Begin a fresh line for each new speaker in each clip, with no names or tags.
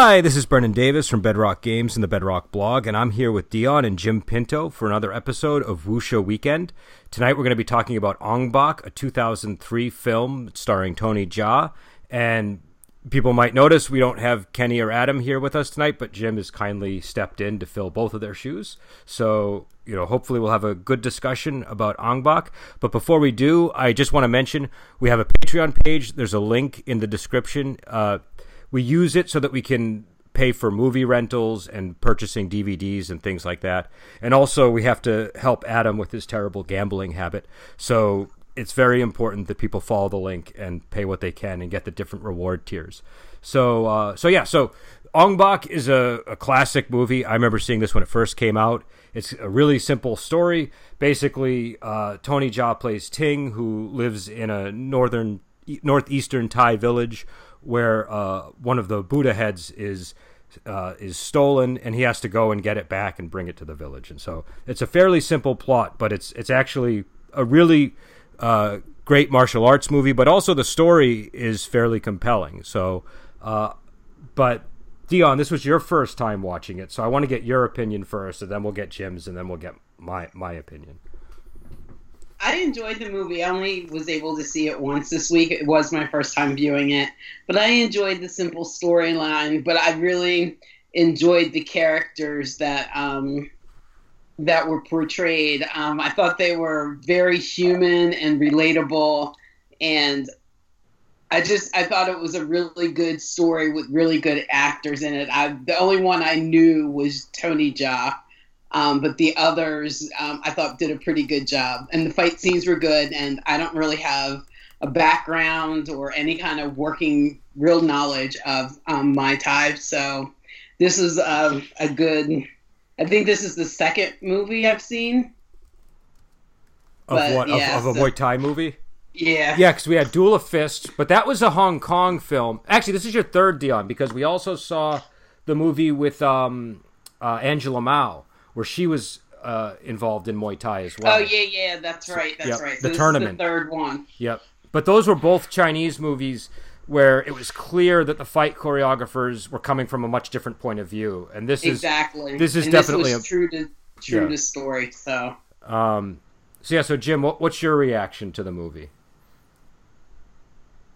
Hi, this is Brendan Davis from Bedrock Games and the Bedrock blog, and I'm here with Dion and Jim Pinto for another episode of Wuxia Weekend. Tonight we're going to be talking about Ong Bak, a 2003 film starring Tony Jaa. And people might notice we don't have Kenny or Adam here with us tonight, but Jim has kindly stepped in to fill both of their shoes. So, you know, hopefully we'll have a good discussion about Ong Bak. But before we do, I just want to mention we have a Patreon page. There's a link in the description. Uh, we use it so that we can pay for movie rentals and purchasing DVDs and things like that. And also, we have to help Adam with his terrible gambling habit. So it's very important that people follow the link and pay what they can and get the different reward tiers. So, uh, so yeah, so Ong Bak is a, a classic movie. I remember seeing this when it first came out. It's a really simple story. Basically, uh, Tony Jaa plays Ting, who lives in a northern northeastern Thai village where uh, one of the Buddha heads is uh, is stolen, and he has to go and get it back and bring it to the village. And so it's a fairly simple plot, but it's it's actually a really uh, great martial arts movie. But also the story is fairly compelling. So, uh, but Dion, this was your first time watching it, so I want to get your opinion first, and then we'll get Jim's, and then we'll get my my opinion.
I enjoyed the movie. I only was able to see it once this week. It was my first time viewing it, but I enjoyed the simple storyline. But I really enjoyed the characters that um, that were portrayed. Um, I thought they were very human and relatable, and I just I thought it was a really good story with really good actors in it. I, the only one I knew was Tony Jaa um, but the others, um, I thought, did a pretty good job. And the fight scenes were good. And I don't really have a background or any kind of working real knowledge of um, Muay Thai. So this is a, a good. I think this is the second movie I've seen.
Of but, what? Yeah, of, of, a Muay Thai movie?
Yeah.
Yeah, because we had Duel of Fists, but that was a Hong Kong film. Actually, this is your third, Dion, because we also saw the movie with um, uh, Angela Mao where she was uh, involved in Muay Thai as well.
Oh yeah, yeah, that's right, that's yep. right.
So the tournament,
the third one.
Yep. But those were both Chinese movies where it was clear that the fight choreographers were coming from a much different point of view, and this
exactly.
is this is and definitely
this a, true to true yeah. to story. So.
Um. So yeah. So Jim, what, what's your reaction to the movie?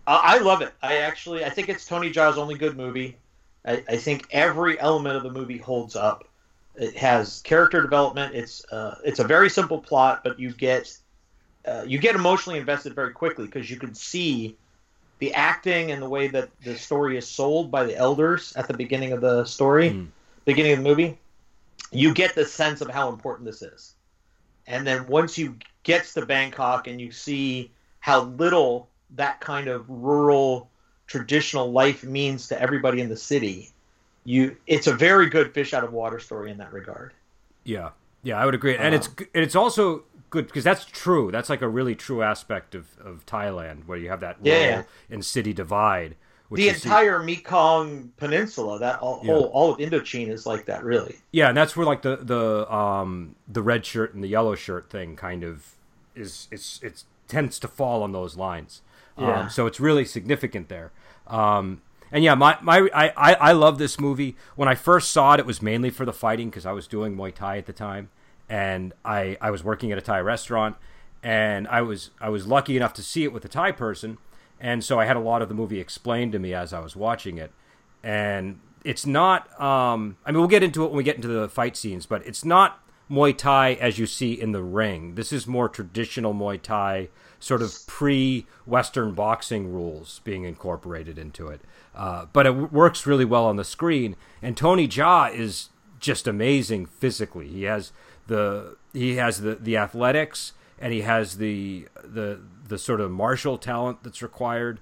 I love it. I actually, I think it's Tony Jaa's only good movie. I, I think every element of the movie holds up. It has character development. It's uh, it's a very simple plot, but you get uh, you get emotionally invested very quickly because you can see the acting and the way that the story is sold by the elders at the beginning of the story, mm. beginning of the movie. You get the sense of how important this is, and then once you get to Bangkok and you see how little that kind of rural traditional life means to everybody in the city you it's a very good fish out of water story in that regard.
Yeah, yeah, I would agree, and it's and it's also good because that's true. That's like a really true aspect of, of Thailand where you have that yeah. and city divide.
the entire see... Mekong Peninsula, that all, yeah. whole all of Indochina is like that, really.
Yeah, and that's where like the the um the red shirt and the yellow shirt thing kind of is it's it tends to fall on those lines. Yeah. Um, so it's really significant there. Um, and yeah, my, my I, I, I love this movie. When I first saw it, it was mainly for the fighting because I was doing Muay Thai at the time, and I, I was working at a Thai restaurant, and I was I was lucky enough to see it with a Thai person, and so I had a lot of the movie explained to me as I was watching it, and it's not. Um, I mean, we'll get into it when we get into the fight scenes, but it's not Muay Thai as you see in the ring. This is more traditional Muay Thai, sort of pre-Western boxing rules being incorporated into it. Uh, but it works really well on the screen. And Tony Jaa is just amazing physically. He has the he has the, the athletics and he has the the the sort of martial talent that's required.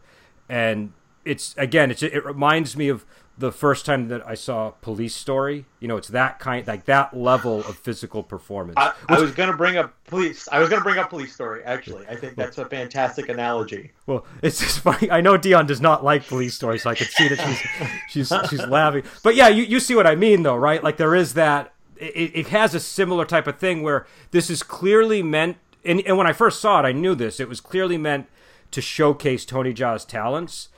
And it's again, it's it reminds me of the first time that I saw Police Story. You know, it's that kind, like that level of physical performance.
I, I was to bring up police. I was to bring up Police Story. Actually, I think that's a fantastic analogy.
Well, it's just funny. I know Dion does not like Police Story, so I could see that she's she's she's laughing. But yeah, you you see what I mean, though, right? Like there is that. It, it has a similar type of thing where this is clearly meant. And, and when I first saw it, I knew this. It was clearly meant to showcase Tony Jaa's talents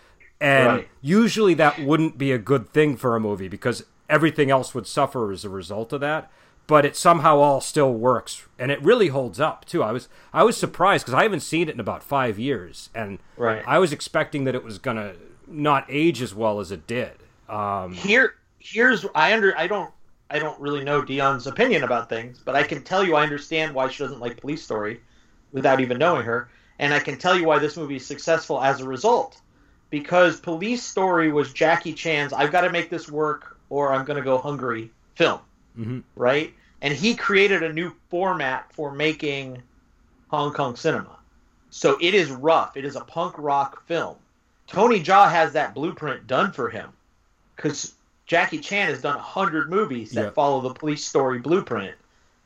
And
Right.
usually that wouldn't be a good thing for a movie because everything else would suffer as a result of that. But it somehow all still works, and it really holds up too. I was I was surprised because I haven't seen it in about five years, and
Right.
I was expecting that it was gonna not age as well as it did. Um,
here here's I under I don't I don't really know Dion's opinion about things, but I can tell you I understand why she doesn't like Police Story without even knowing her, and I can tell you why this movie is successful as a result. Because Police Story was Jackie Chan's I've got to make this work or I'm going to go hungry film,
Mhm.
right? And he created a new format for making Hong Kong cinema. So it is rough. It is a punk rock film. Tony Jaa has that blueprint done for him because Jackie Chan has done a hundred movies that
Yeah.
follow the police story blueprint.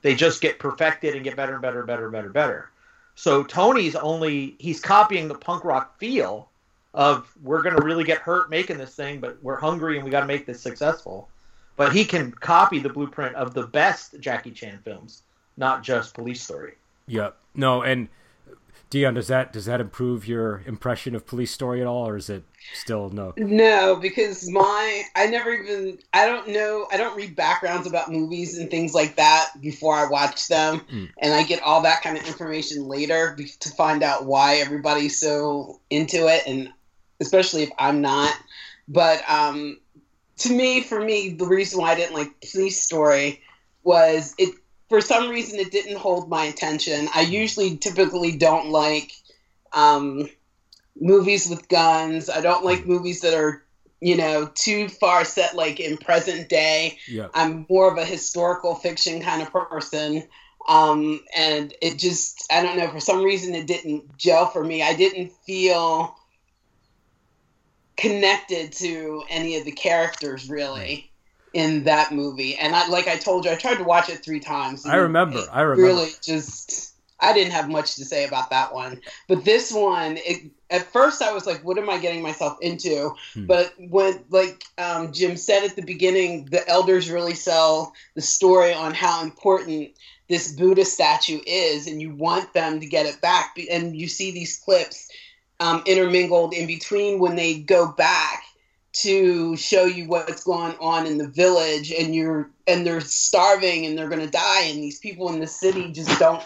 They just get perfected and get better and better and better and better and better. So Tony's only he's copying the punk rock feel of we're gonna really get hurt making this thing, but we're hungry and we got to make this successful. But he can copy the blueprint of the best Jackie Chan films, not just Police Story.
Yep. No, and Dion, does that does that improve your impression of Police Story at all, or is it still no?
No, because my I never even I don't know I don't read backgrounds about movies and things like that before I watch them,
Mm.
and I get all that kind of information later to find out why everybody's so into it, and especially if I'm not. But um, to me, for me, the reason why I didn't like Police Story was it for some reason it didn't hold my attention. I usually typically don't like um, movies with guns. I don't like movies that are you know too far set like in present day.
Yep.
I'm more of a historical fiction kind of person. Um, and it just, I don't know, for some reason it didn't gel for me. I didn't feel connected to any of the characters really in that movie. And I, like I told you, I tried to watch it three times.
I remember. I remember.
Really just, I didn't have much to say about that one. But this one, it, at first I was like, what am I getting myself into?
Hmm.
But when, like um, Jim said at the beginning, the elders really sell the story on how important this Buddha statue is, and you want them to get it back. And you see these clips um, intermingled in between when they go back to show you what's going on in the village, and you're and they're starving and they're going to die, and these people in the city just don't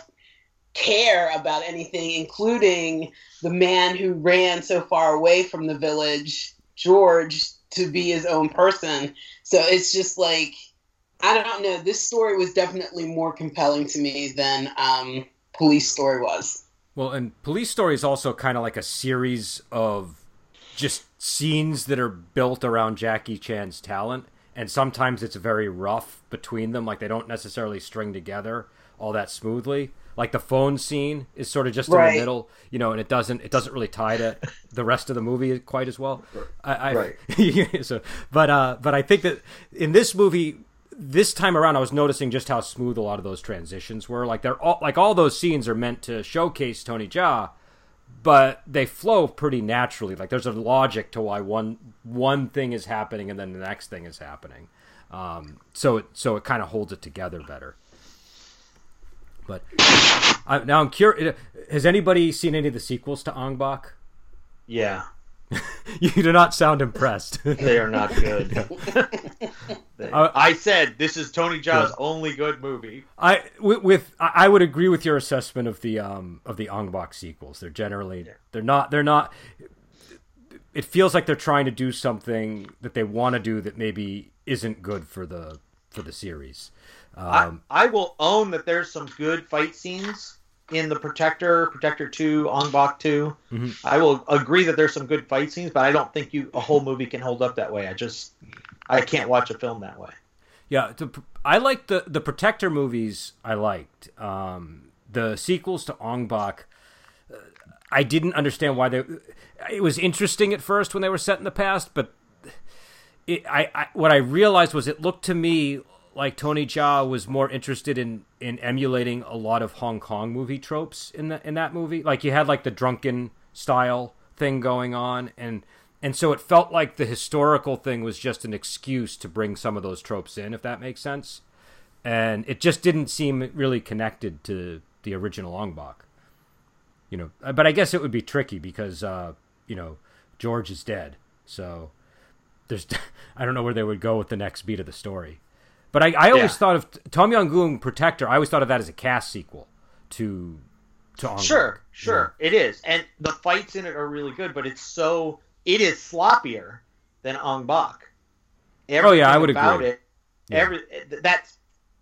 care about anything, including the man who ran so far away from the village, George, to be his own person. So it's just like I don't know. This story was definitely more compelling to me than um, Police Story was.
Well, and Police Story is also kind of like a series of just scenes that are built around Jackie Chan's talent, and sometimes it's very rough between them. Like they don't necessarily string together all that smoothly. Like the phone scene is sort of just in the middle, you know, and it doesn't it doesn't really tie to the rest of the movie quite as well. I, I
Right.
so, but uh, but I think that in this movie, this time around, I was noticing just how smooth a lot of those transitions were. Like they're all like all those scenes are meant to showcase Tony Jaa, but they flow pretty naturally. Like there's a logic to why one one thing is happening and then the next thing is happening. Um, so it so it kind of holds it together better. But I, now I'm curious. Has anybody seen any of the sequels to Ong Bak?
Yeah,
You do not sound impressed.
they are not good. They-
Uh,
I said this is Tony Jaa's only good movie.
I with, with I I would agree with your assessment of the um of the Ong Bak sequels. They're generally they're not they're not. It feels like they're trying to do something that they want to do that maybe isn't good for the for the series. Um,
I, I will own that there's some good fight scenes in the Protector, Protector Two, Ong Bak 2
Mhm.
I will agree that there's some good fight scenes, but I don't think you a whole movie can hold up that way. I just I can't watch a film that way.
Yeah, the, I liked the the Protector movies. I liked um, the sequels to Ong Bak. uh, I didn't understand why they. It was interesting at first when they were set in the past, but it, I, I what I realized was it looked to me like Tony Jaa was more interested in in emulating a lot of Hong Kong movie tropes in the in that movie. Like you had like the drunken style thing going on, and and so it felt like the historical thing was just an excuse to bring some of those tropes in, if that makes sense. And it just didn't seem really connected to the original Ong Bak. You know, but I guess it would be tricky because uh, you know George is dead, So there's I don't know where they would go with the next beat of the story. But I, I always
Yeah.
thought of Tom Yum Goong Protector. I always thought of that as a cast sequel to to Ong
Sure, sure, it is, and the fights in it are really good, but it's so it is sloppier than Ong Bak.
Oh, yeah, I would
about
agree.
It, every that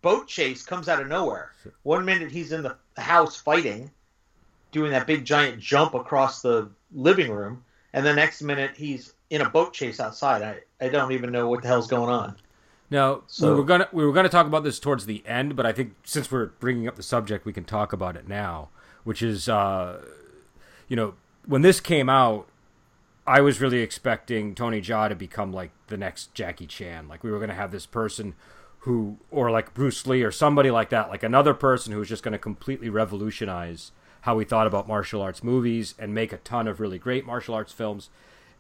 boat chase comes out of nowhere. One minute he's in the house fighting, doing that big giant jump across the living room, and the next minute he's in a boat chase outside. I, I don't even know what the hell's going on.
Now
So-
we were gonna we were gonna talk about this towards the end, but I think since we're bringing up the subject, we can talk about it now. Which is, uh, you know, when this came out, I was really expecting Tony Jaa to become like the next Jackie Chan. Like we were gonna have this person who, or like Bruce Lee, or somebody like that, like another person who was just gonna completely revolutionize how we thought about martial arts movies and make a ton of really great martial arts films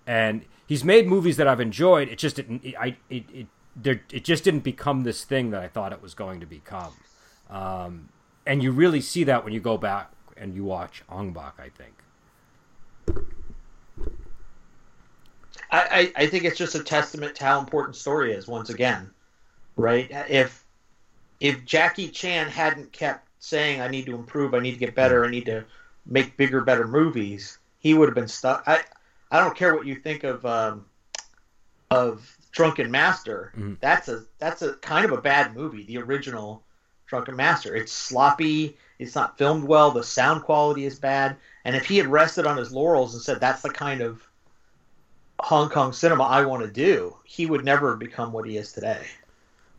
and he's made movies that I've enjoyed. It just didn't. I it it there, it just didn't become this thing that I thought it was going to become. Um, and you really see that when you go back and you watch Ong Bak. I think.
I, I, I think it's just a testament to how important story is once again, right? If if Jackie Chan hadn't kept saying I need to improve, I need to get better, I need to make bigger, better movies, he would have been stuck. I I don't care what you think of um, of Drunken Master.
Mhm.
That's a that's a kind of a bad movie. The original Drunken Master. It's sloppy. It's not filmed well. The sound quality is bad. And if he had rested on his laurels and said that's the kind of Hong Kong cinema I want to do, he would never have become what he is today.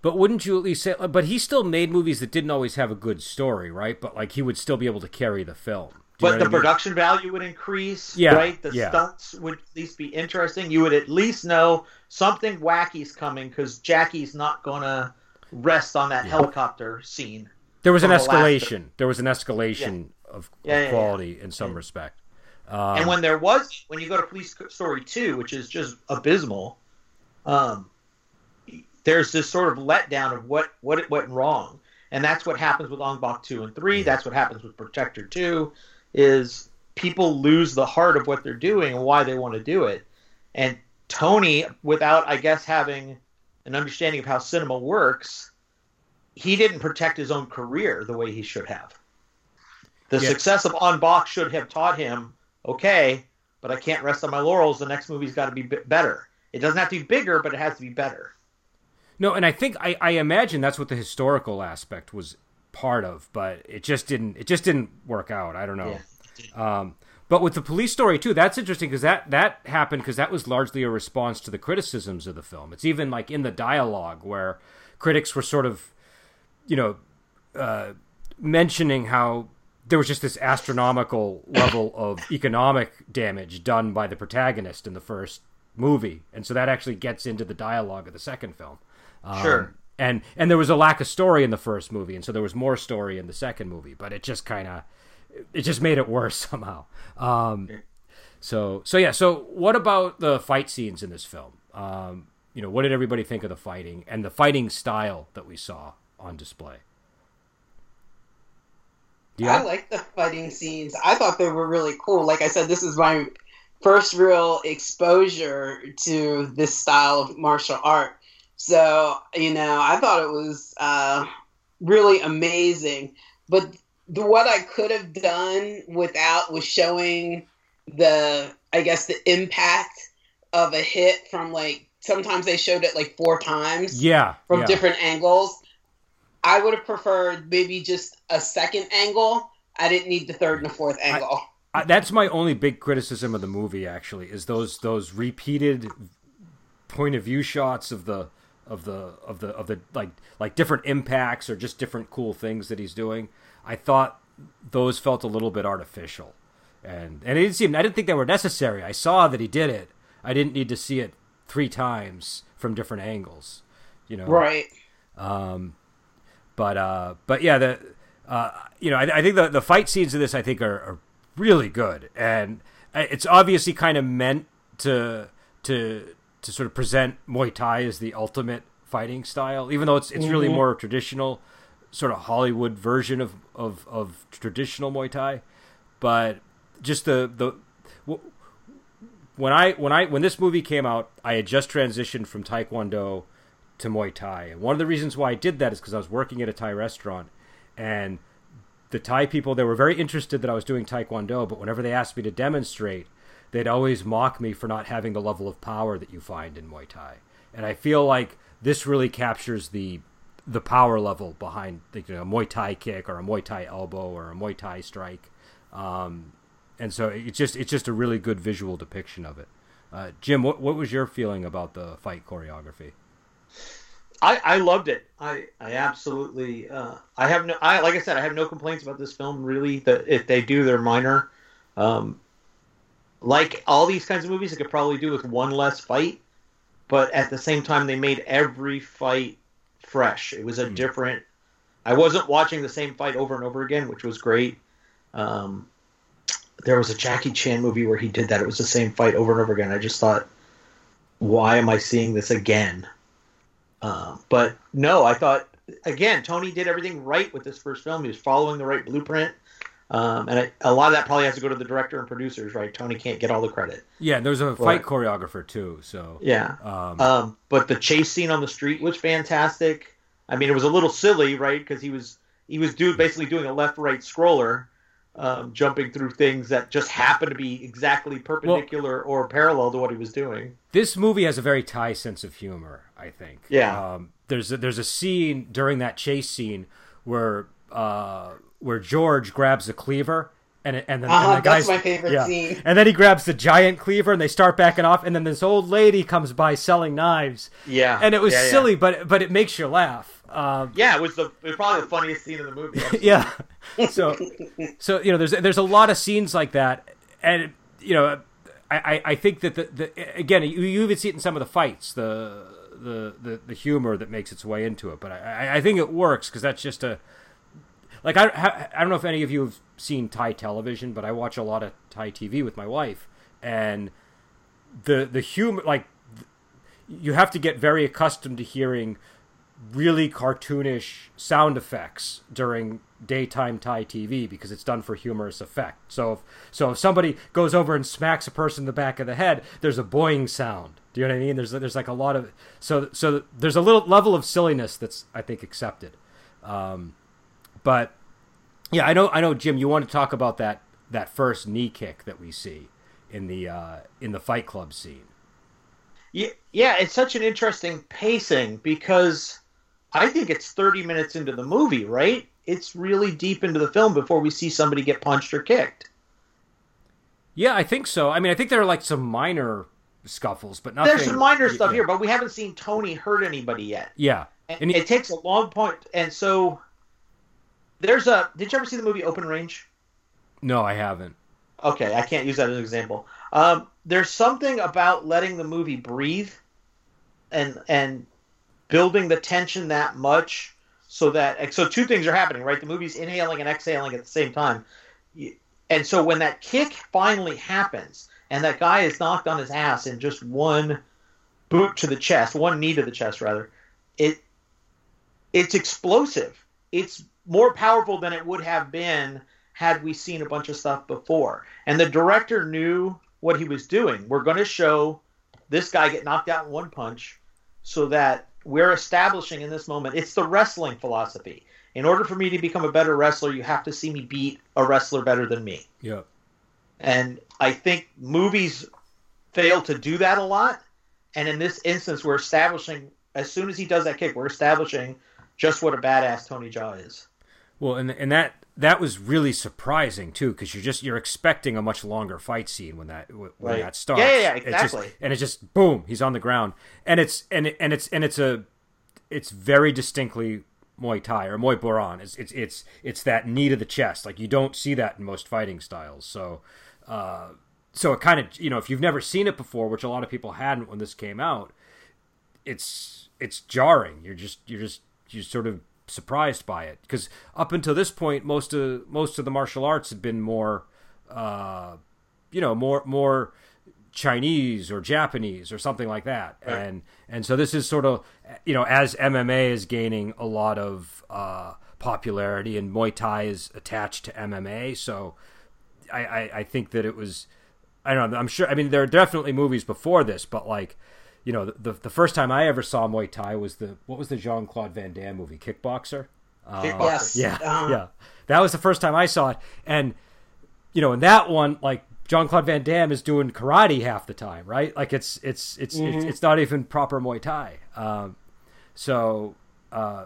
But wouldn't you at least say? But he still made movies that didn't always have a good story, right? But like he would still be able to carry the film. Do
But the
what I mean?
production value would increase,
Yeah,
right? The
yeah.
stunts would at least be interesting. You would at least know something wacky's coming because Jackie's not gonna rest on that helicopter scene.
there was an
from the
escalation. There was an escalation of, of
Yeah, yeah, yeah.
quality in some respect. Um,
and when there was, when you go to Police Story Two, which is just abysmal, um, there's this sort of letdown of what what it went wrong, and that's what happens with Ong Bak Two and Three. That's what happens with Protector Two, is people lose the heart of what they're doing and why they want to do it, and Tony, without I guess having an understanding of how cinema works, he didn't protect his own career the way he should have. The
Yeah.
success of Ong Bak should have taught him, okay, but I can't rest on my laurels. The next movie's got to be better. It doesn't have to be bigger, but it has to be better.
No, and I think I, I imagine that's what the historical aspect was part of, but it just didn't it just didn't work out. I don't know. Um, but with the police story too, that's interesting because that that happened because that was largely a response to the criticisms of the film. It's even like in the dialogue where critics were sort of, you know, uh, mentioning how there was just this astronomical level of economic damage done by the protagonist in the first movie, and so that actually gets into the dialogue of the second film. Um,
Sure.
And and there was a lack of story in the first movie, and so there was more story in the second movie, but it just kind of it just made it worse somehow. Um, so so yeah. So what about the fight scenes in this film? Um, you know, what did everybody think of the fighting and the fighting style that we saw on display? Yeah.
I like the fighting scenes. I thought they were really cool. Like I said, this is my first real exposure to this style of martial art. So, you know, I thought it was uh, really amazing. But the, what I could have done without was showing the, I guess, the impact of a hit from like, sometimes they showed it like four times
Yeah,
from
yeah.
different angles. I would have preferred maybe just a second angle. I didn't need the third and the fourth angle.
I, that's my only big criticism of the movie. Actually, is those those repeated point of view shots of the of the of the of the like like different impacts or just different cool things that he's doing. I thought those felt a little bit artificial, and and it didn't seem I didn't think they were necessary. I saw that he did it. I didn't need to see it three times from different angles. You know,
right.
um, but uh, but yeah, the uh, you know I, I think the the fight scenes of this I think are, are really good, and it's obviously kind of meant to to to sort of present Muay Thai as the ultimate fighting style, even though it's it's really
Mhm.
more traditional, sort of Hollywood version of of, of traditional Muay Thai, but just the the. when I when I when this movie came out, I had just transitioned from Taekwondo to Muay Thai, and one of the reasons why I did that is because I was working at a Thai restaurant, and the Thai people they were very interested that I was doing Taekwondo, but whenever they asked me to demonstrate, they'd always mock me for not having the level of power that you find in Muay Thai, and I feel like this really captures the the power level behind you know, a Muay Thai kick or a Muay Thai elbow or a Muay Thai strike. Um, and so it's just it's just a really good visual depiction of it. Uh, Jim, what what was your feeling about the fight choreography?
I, I loved it. I I absolutely uh, I have no I like I said I have no complaints about this film really. That if they do, they're minor. Um, like all these kinds of movies, it could probably do with one less fight, but at the same time, they made every fight fresh. It was a mm. different. I wasn't watching the same fight over and over again, which was great. Um, there was a Jackie Chan movie where he did that. It was the same fight over and over again. I just thought, why am I seeing this again? Um, but no, I thought again, Tony did everything right with this first film. He was following the right blueprint. Um, and I, a lot of that probably has to go to the director and producers, right? Tony can't get all the credit.
Yeah, there's a fight choreographer too. So
yeah, um, um, but the chase scene on the street was fantastic. I mean, it was a little silly, right? Because he was he was do, basically doing a left right scroller, um, jumping through things that just happened to be exactly perpendicular well, or parallel to what he was doing.
This movie has a very Thai sense of humor, I think.
Yeah.
Um, there's a, there's a scene during that chase scene where uh, where George grabs a cleaver and and, then,
uh-huh,
and the
guy's that's my favorite yeah. scene.
And then he grabs the giant cleaver, and they start backing off. And then this old lady comes by selling knives.
Yeah,
and it was
yeah,
silly, but but it makes you laugh. Um,
yeah, it was the it was probably the funniest scene in the movie.
yeah, so so you know, there's there's a lot of scenes like that, and you know, I I think that the, the again you, you even see it in some of the fights the the the, the humor that makes its way into it, but I I think it works because that's just a like I, I don't know if any of you have seen Thai television, but I watch a lot of Thai TV with my wife, and the the humor like you have to get very accustomed to hearing really cartoonish sound effects during daytime Thai TV because it's done for humorous effect. So if so if somebody goes over and smacks a person in the back of the head, there's a boing sound. Do you know what I mean? There's there's like a lot of so so there's a little level of silliness that's I think accepted. Um, but yeah, I know, I know, Jim. You want to talk about that that first knee kick that we see in the uh, in the Fight Club scene.
Yeah, yeah, it's such an interesting pacing because I think it's 30 minutes into the movie, right? It's really deep into the film before we see somebody get punched or kicked.
Yeah, I think so. I mean, I think there are like some minor scuffles, but nothing.
There's some minor stuff yeah. here, but we haven't seen Tony hurt anybody yet.
Yeah,
and, and he, it takes a long point, and so there's a. Did you ever see the movie Open Range?
No, I haven't.
Okay, I can't use that as an example. Um, there's something about letting the movie breathe, and and building the tension that much so that so two things are happening, right? The movie's inhaling and exhaling at the same time, and so when that kick finally happens, and that guy is knocked on his ass in just one boot to the chest, one knee to the chest rather, it it's explosive. It's more powerful than it would have been had we seen a bunch of stuff before. And the director knew what he was doing. We're going to show this guy get knocked out in one punch so that we're establishing in this moment it's the wrestling philosophy. In order for me to become a better wrestler, you have to see me beat a wrestler better than me.
Yeah.
And I think movies fail to do that a lot. And in this instance, we're establishing as soon as he does that kick, we're establishing just what a badass Tony Jaa is.
Well, and and that that was really surprising too, because you're just you're expecting a much longer fight scene when that when right. that starts.
Yeah, yeah, yeah exactly.
It's just, and it's just boom, he's on the ground, and it's and it, and it's and it's a it's very distinctly Muay Thai or Muay Boran. It's it's it's it's that knee to the chest. Like you don't see that in most fighting styles. So. Uh, so it kind of you know if you've never seen it before, which a lot of people hadn't when this came out, it's it's jarring. You're just you're just you sort of surprised by it because up until this point, most of most of the martial arts had been more, uh, you know, more more Chinese or Japanese or something like that, right. and and so this is sort of you know as MMA is gaining a lot of uh, popularity and Muay Thai is attached to MMA, so I, I, I think that it was I don't know. I'm sure. I mean, there are definitely movies before this, but like, you know, the the first time I ever saw Muay Thai was the what was the Jean Claude Van Damme movie, Kickboxer.
Uh, yes.
Yeah. Uh-huh. Yeah. That was the first time I saw it, and you know, in that one, like Jean Claude Van Damme is doing karate half the time, right? Like it's it's it's mm-hmm. it's, it's, not even proper Muay Thai. Um, so uh,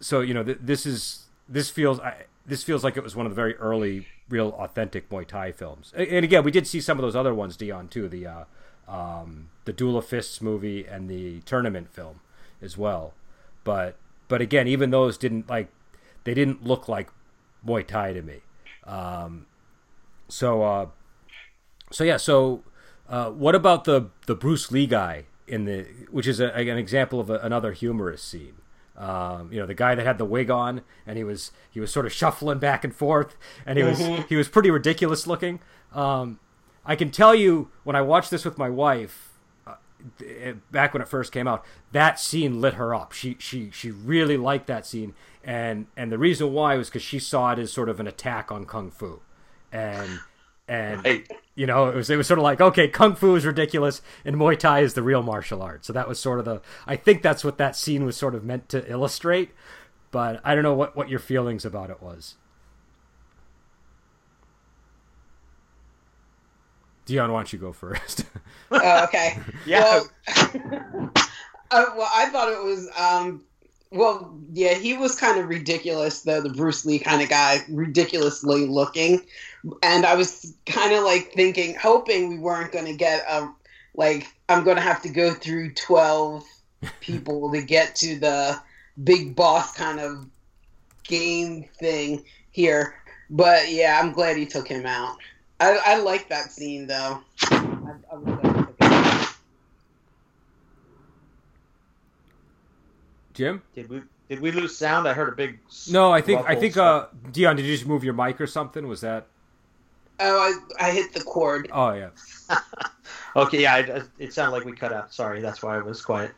so you know, th- this is this feels I, this feels like it was one of the very early, real authentic Muay Thai films. And again, we did see some of those other ones, Dion, too. The uh, um, the Duel of Fists movie and the tournament film as well. But but again, even those didn't like they didn't look like Muay Thai to me. Um, so uh, so yeah. So uh, what about the the Bruce Lee guy in the which is a, an example of a, another humorous scene? Um, you know, the guy that had the wig on, and he was he was sort of shuffling back and forth, and he was mm-hmm. he was pretty ridiculous looking. Um, I can tell you when I watched this with my wife uh, back when it first came out, that scene lit her up. She she she really liked that scene, and and the reason why was because she saw it as sort of an attack on kung fu, and and right. you know it was it was sort of like okay kung fu is ridiculous and muay thai is the real martial art so that was sort of the i think that's what that scene was sort of meant to illustrate. But i don't know what what your feelings about it was dion why don't you go first
uh, okay
yeah
well, uh, well i thought it was um well, yeah, he was kind of ridiculous, though, the Bruce Lee kind of guy, ridiculously looking. And I was kind of like thinking, hoping we weren't going to get a, like, I'm going to have to go through 12 people to get to the big boss kind of game thing here. But yeah, I'm glad he took him out. I, I like that scene, though. I, I
Jim?
Did we did we lose sound? I heard a big.
No, I think I think uh, Dion. Did you just move your mic or something? Was that?
Oh, I, I hit the cord.
Oh yeah.
okay, yeah, it, it sounded like we cut out. Sorry, that's why I was quiet.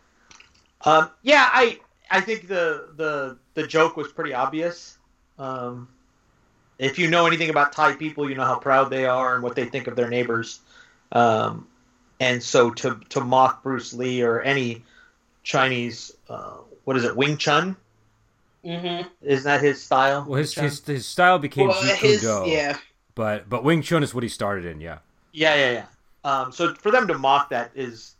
Um, yeah, I I think the the the joke was pretty obvious. Um, if you know anything about Thai people, you know how proud they are and what they think of their neighbors. Um, and so to to mock Bruce Lee or any Chinese uh, what is it, Wing Chun?
Mm-hmm.
Isn't that his style?
Well, his his, his style became well, Jeet
his,
Do,
yeah.
But but Wing Chun is what he started in, yeah.
Yeah, yeah, yeah. Um, so for them to mock that is,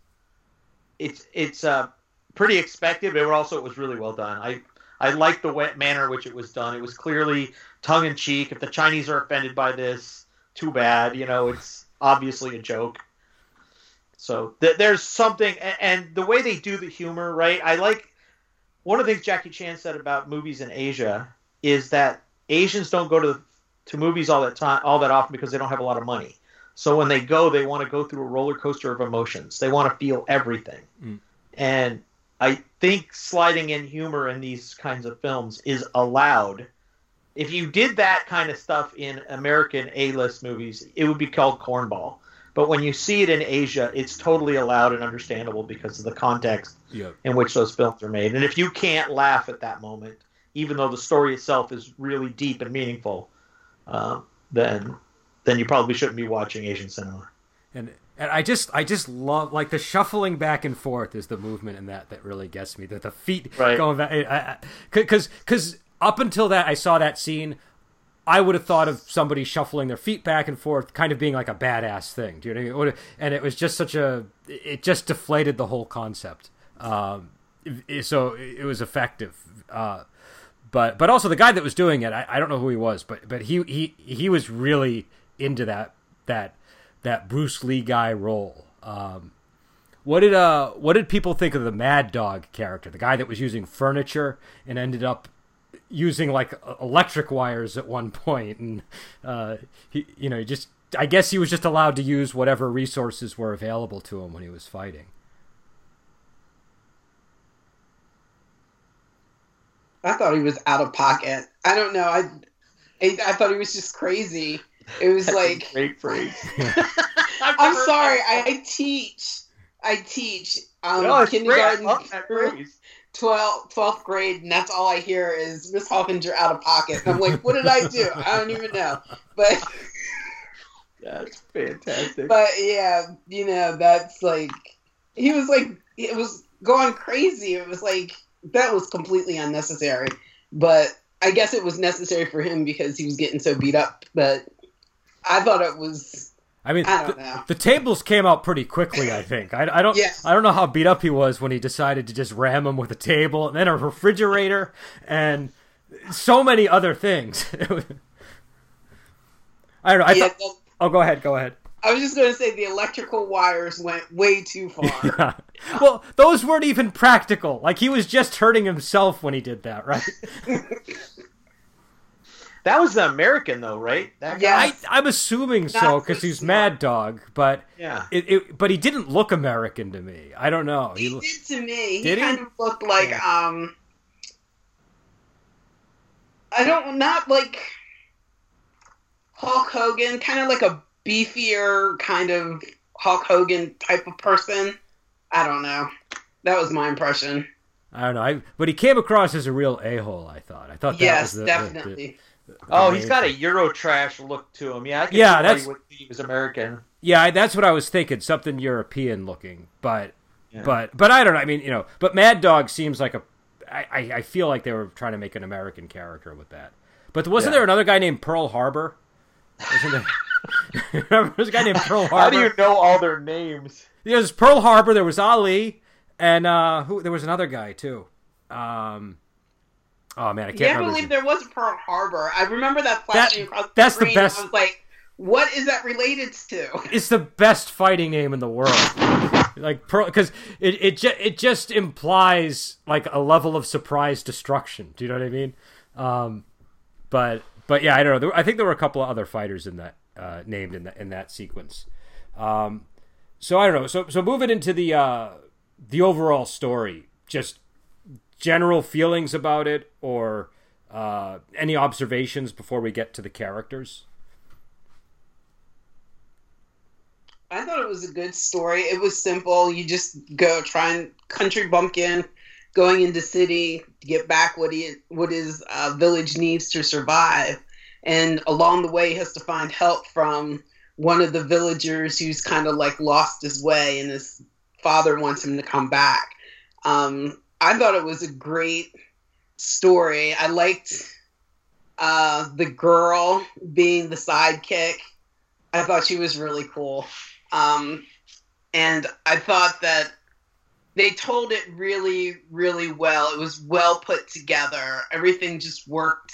it's it's uh, pretty expected, but also it was really well done. I I like the way, manner in which it was done. It was clearly tongue in cheek. If the Chinese are offended by this, too bad. You know, it's obviously a joke. So th- there's something, and, and the way they do the humor, right? I like one of the things Jackie Chan said about movies in Asia is that Asians don't go to to movies all that time all that often because they don't have a lot of money. So when they go, they want to go through a roller coaster of emotions. They want to feel everything. Mm. And I think sliding in humor in these kinds of films is allowed. If you did that kind of stuff in American A-list movies, it would be called cornball. But when you see it in Asia, it's totally allowed and understandable because of the context yep. in which those films are made. And if you can't laugh at that moment, even though the story itself is really deep and meaningful, uh, then then you probably shouldn't be watching Asian cinema.
And and I just I just love like the shuffling back and forth is the movement in that that really gets me. The the feet right. going back because because up until that I saw that scene I would have thought of somebody shuffling their feet back and forth, kind of being like a badass thing. Do you know what I mean? And it was just such a, it just deflated the whole concept. Um, so it was effective. Uh, but but also the guy that was doing it, I, I don't know who he was, but but he he he was really into that that that Bruce Lee guy role. Um, what did uh what did people think of the Mad Dog character, the guy that was using furniture and ended up using like electric wires at one point, and uh, he, you know, just I guess he was just allowed to use whatever resources were available to him when he was fighting.
I thought he was out of pocket. I don't know. I I, I thought he was just crazy. It was like
great phrase.
I'm sorry. I, I, teach. I teach um, no, kindergarten. 12th, 12th grade, and that's all I hear is Miss Hawkins, you're out of pocket. And I'm like, what did I do? I don't even know. But
That's fantastic.
But yeah, you know, that's like he was like it was going crazy. It was like that was completely unnecessary. But I guess it was necessary for him because he was getting so beat up. But I thought it was.
I mean,
I don't
the,
know.
the tables came out pretty quickly. I think. I, I don't.
Yes.
I don't know how beat up he was when he decided to just ram him with a table and then a refrigerator and so many other things. I don't know. I
Yeah,
thought,
the-
oh, go ahead. Go ahead.
I was just going to say the electrical wires went way too far.
Yeah. Well, those weren't even practical. Like he was just hurting himself when he did that, right?
That was the American though, right? That guy?
I, I'm assuming so because he's
smart.
Mad Dog, but
Yeah.
it, it, but he didn't look American to me. I don't know. He,
He
lo-
did to me.
Did
he
he?
kind of looked like um I don't not like Hulk Hogan, kind of like a beefier kind of Hulk Hogan type of person. I don't know. That was my impression.
I don't know. I, but he came across as a real a hole. I thought. I thought that
yes,
was the, the-
definitely.
the- the
Oh, he's got a. Eurotrash look to him. Yeah,
Yeah, that's-
he he was American.
Yeah, that's what I was thinking. Something European looking, but
Yeah.
but but I don't know. I mean, you know, but Mad Dog seems like a. I, I, I feel like they were trying to make an American character with that. But wasn't
Yeah.
there another guy named Pearl Harbor? Wasn't there? Remember, there's a guy named Pearl Harbor.
How do you know all their names?
There was Pearl Harbor. There was Ali, and uh, who? There was another guy too. Um, oh man, I can't
Yeah, I believe there was a Pearl Harbor. I remember that flashing across
that's
the
the
screen.
best-
I was like, what is that related to?
It's the best fighting name in the world. like Pearl, because it it ju- it just implies like a level of surprise destruction. Do you know what I mean? Um, but but yeah, I don't know. There, I think there were a couple of other fighters in that uh, named in that in that sequence. Um, so I don't know. So so moving into the uh, the overall story, just general feelings about it, or uh, any observations before we get to the characters.
I thought it was a good story. It was simple. You just go try and country bumpkin going into city to get back what he what his uh, village needs to survive, and along the way he has to find help from one of the villagers who's kind of like lost his way, and his father wants him to come back. Um, I thought it was a great story. I liked uh, the girl being the sidekick. I thought she was really cool. Um, and I thought that they told it really, really well. It was well put together. Everything just worked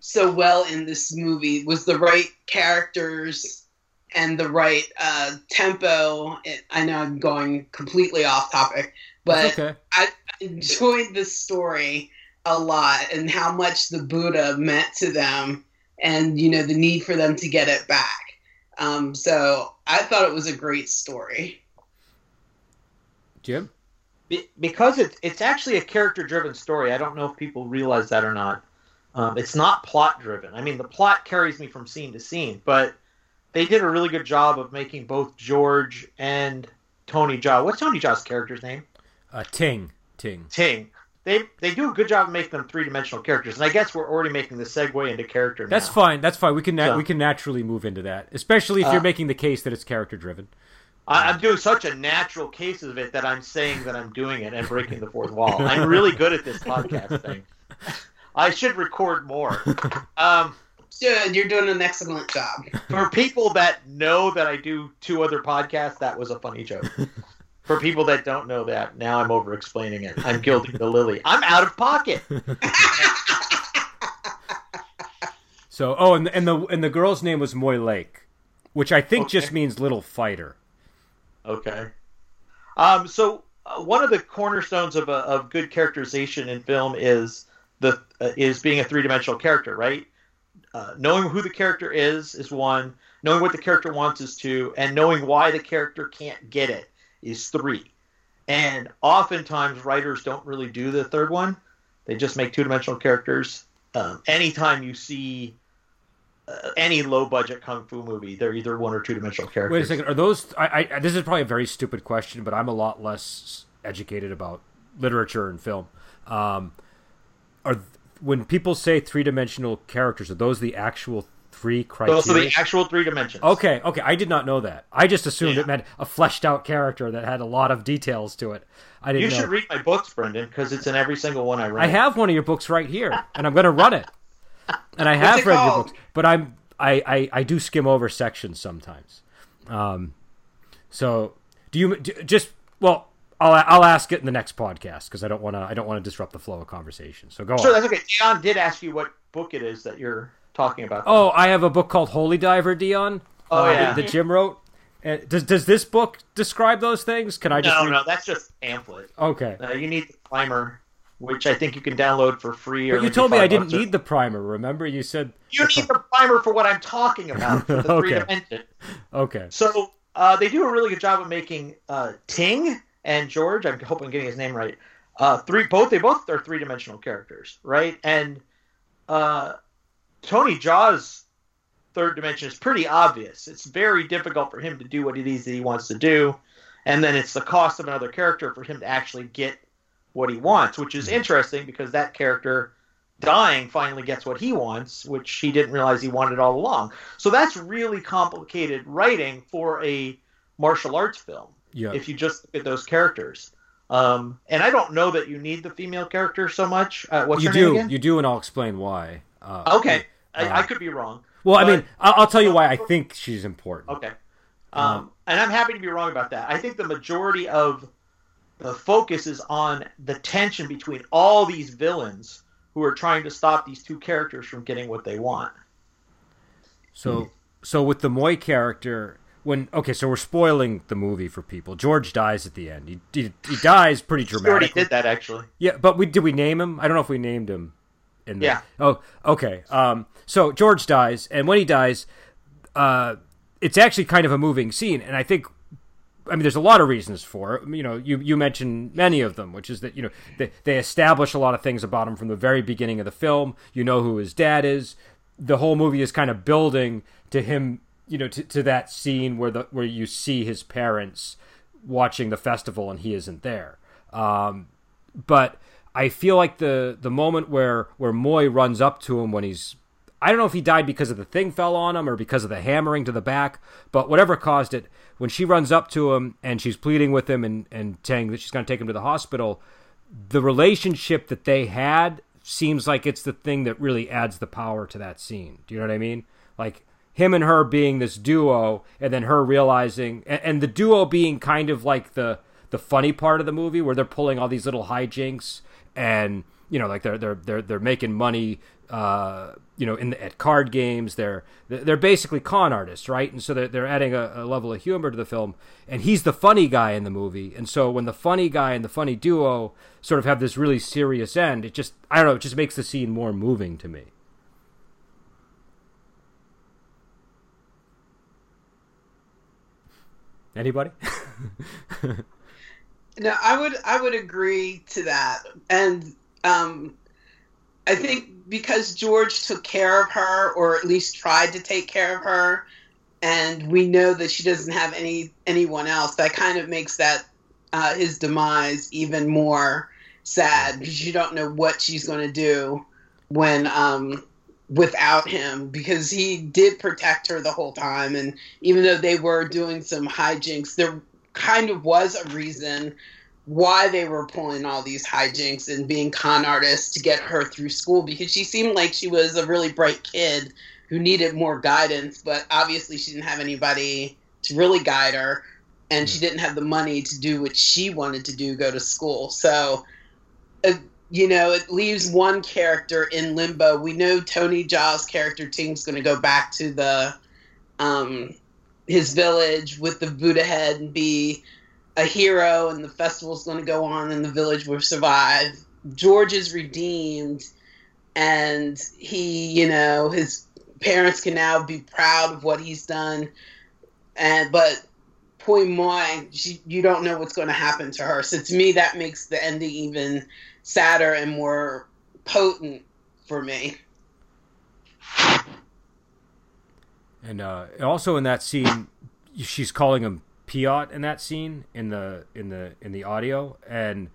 so well in this movie. It was the right characters and the right uh, tempo. It, I know I'm going completely off topic, but
okay.
I enjoyed the story a lot and how much the Buddha meant to them and you know the need for them to get it back. Um, so I thought it was a great story.
Jim.
Be- because it's it's actually a character driven story. I don't know if people realize that or not. Um, it's not plot driven. I mean, the plot carries me from scene to scene, but they did a really good job of making both George and Tony Jaa. What's Tony Jaa's character's name?
Uh, Ting. Ting.
Ting. They they do a good job of making them three dimensional characters, and I guess we're already making the segue into character.
That's
now.
fine. That's fine. We can nat-
So-
we can naturally move into that, especially if
Uh,
you're making the case that it's character driven.
I, I'm doing such a natural case of it that I'm saying that I'm doing it and breaking the fourth wall. I'm really good at this podcast thing. I should record more. Um,
Good, you're doing an excellent job.
for people that know that I do two other podcasts, that was a funny joke. For people that don't know that, now I'm over explaining it. I'm gilding the lily. I'm out of pocket.
So, oh, and and the and the girl's name was Muay Lek, which I think just means little fighter.
Okay. Um, so uh, one of the cornerstones of, a, of good characterization in film is the uh, is being a three dimensional character, right? Uh, knowing who the character is is one. Knowing what the character wants is two, and knowing why the character can't get it is three. And oftentimes writers don't really do the third one; they just make two dimensional characters. Um, anytime you see uh, any low budget kung fu movie, they're either one or two dimensional characters.
Wait a second. Are those? I, I this is probably a very stupid question, but I'm a lot less educated about literature and film. Um, are when people say three dimensional characters, are those the actual three criteria.
Those are the actual three dimensions.
Okay, okay. I did not know that. I just assumed
Yeah.
it meant a fleshed out character that had a lot of details to it. I didn't
You
know.
should read my books, Brendan, because it's in every single one I write.
I have one of your books right here, and I'm going to run it. And I have read your books, but I'm I, I, I do skim over sections sometimes. Um, so do you do, just well? I'll I'll ask it in the next podcast because I don't want to I don't want to disrupt the flow of conversation. So go
Sure,
on.
that's okay. Dion did ask you what book it is that you're talking about.
Oh, I have a book called Holy Diver, Dion.
Oh,
uh,
yeah.
that Jim wrote. Uh, does does this book describe those things? Can I just
no,
read-
no, that's just pamphlet.
Okay.
Uh, you need the primer, which I think you can download for free. Or
But you told me I didn't need the primer. Remember, you said
You need the primer for what I'm talking about for the
Okay.
three dimension.
okay.
So uh, they do a really good job of making uh, Ting and George. I hope I'm getting his name right. Uh, three, both they both are three dimensional characters, right? And uh, Tony Jaa's third dimension is pretty obvious. It's very difficult for him to do what it is that he wants to do, and then it's the cost of another character for him to actually get what he wants, which is interesting because that character dying finally gets what he wants, which he didn't realize he wanted all along. So that's really complicated writing for a martial arts film
Yeah.
if you just look at those characters. Um, and I don't know that you need the female character so much. Uh, what's
you
her
do. You do, and I'll explain why. Uh,
Okay, I, I could be wrong.
Well, I mean, I'll, I'll tell you why I think she's important.
Okay. Um, and I'm happy to be wrong about that. I think the majority of the focus is on the tension between all these villains who are trying to stop these two characters from getting what they want.
So, so with the Muay character, when okay, so we're spoiling the movie for people. George dies at the end. He he, he dies pretty
We already did that actually.
Yeah, but we did we name him? I don't know if we named him. In the,
Yeah.
Oh, okay. Um, so George dies, and when he dies, uh, it's actually kind of a moving scene, and I think. I mean, there's a lot of reasons for it. You know, you, you mentioned many of them, which is that you know they, they establish a lot of things about him from the very beginning of the film. You know who his dad is. The whole movie is kind of building to him, you know, to, to that scene where the where you see his parents watching the festival and he isn't there. Um, but I feel like the the moment where where Muay runs up to him when he's I don't know if he died because of the thing fell on him or because of the hammering to the back, but whatever caused it, when she runs up to him and she's pleading with him and, and saying that she's going to take him to the hospital, the relationship that they had seems like it's the thing that really adds the power to that scene. Do you know what I mean? Like him and her being this duo, and then her realizing, and, and the duo being kind of like the the funny part of the movie where they're pulling all these little hijinks and you know like they're they're they're they're making money uh you know in the, at card games. They're they're basically con artists right? And so they're, they're adding a, a level of humor to the film. And he's the funny guy in the movie. And so when the funny guy and the funny duo sort of have this really serious end it just i don't know it just makes the scene more moving to me. Anybody
No, I would I would agree to that, and um, I think because George took care of her, or at least tried to take care of her, and we know that she doesn't have any anyone else. That kind of makes that uh, his demise even more sad because you don't know what she's going to do when um, without him because he did protect her the whole time, and even though they were doing some hijinks, there kind of was a reason why they were pulling all these hijinks and being con artists to get her through school because she seemed like she was a really bright kid who needed more guidance, but obviously she didn't have anybody to really guide her and she didn't have the money to do what she wanted to do go to school. So uh, you know, it leaves one character in limbo. We know Tony Jaa's character Ting's going to go back to the um his village with the Buddha head and be a hero, and the festival's going to go on, and the village will survive. George is redeemed, and he, you know, his parents can now be proud of what he's done. And but Pui Moi, you don't know what's going to happen to her. So to me, that makes the ending even sadder and more potent for me.
And uh, also in that scene, she's calling him Piot in that scene in the in the in the audio. And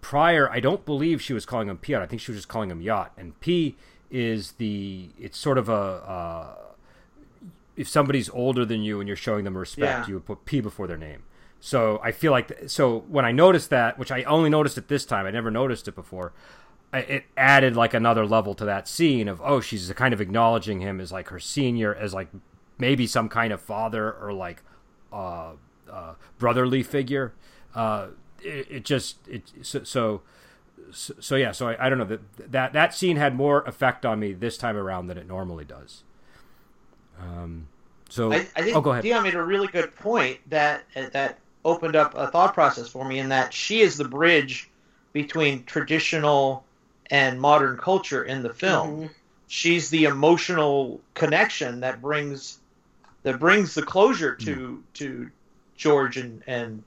prior, I don't believe she was calling him Piot. I think she was just calling him Yacht. And P is the it's sort of a uh, if somebody's older than you and you're showing them respect,
Yeah.
you would put P before their name. So I feel like so when I noticed that, which I only noticed it this time, I never noticed it before. It added like another level to that scene of oh, she's kind of acknowledging him as like her senior, as like maybe some kind of father or like uh, uh, brotherly figure. Uh, it, it just it so. so so, so yeah, so I, I don't know that that that scene had more effect on me this time around than it normally does. Um, so
I, I think
oh, go ahead.
Dion made a really good point that that opened up a thought process for me in that she is the bridge between traditional and modern culture in the film.
Mhm.
She's the emotional connection that brings that brings the closure to to George and and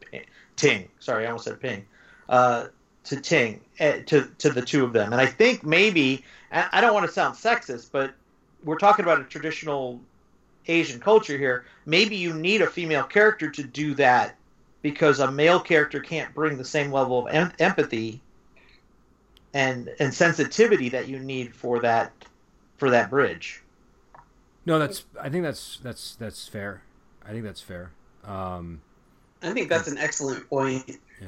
Ting. Sorry, I almost said Ping. Uh, to Ting, eh, to to the two of them, and I think maybe I don't want to sound sexist, but we're talking about a traditional Asian culture here. Maybe you need a female character to do that because a male character can't bring the same level of em- empathy and and sensitivity that you need for that for that bridge.
No, that's I think that's that's that's fair. I think that's fair. Um,
I think that's an excellent point.
yeah,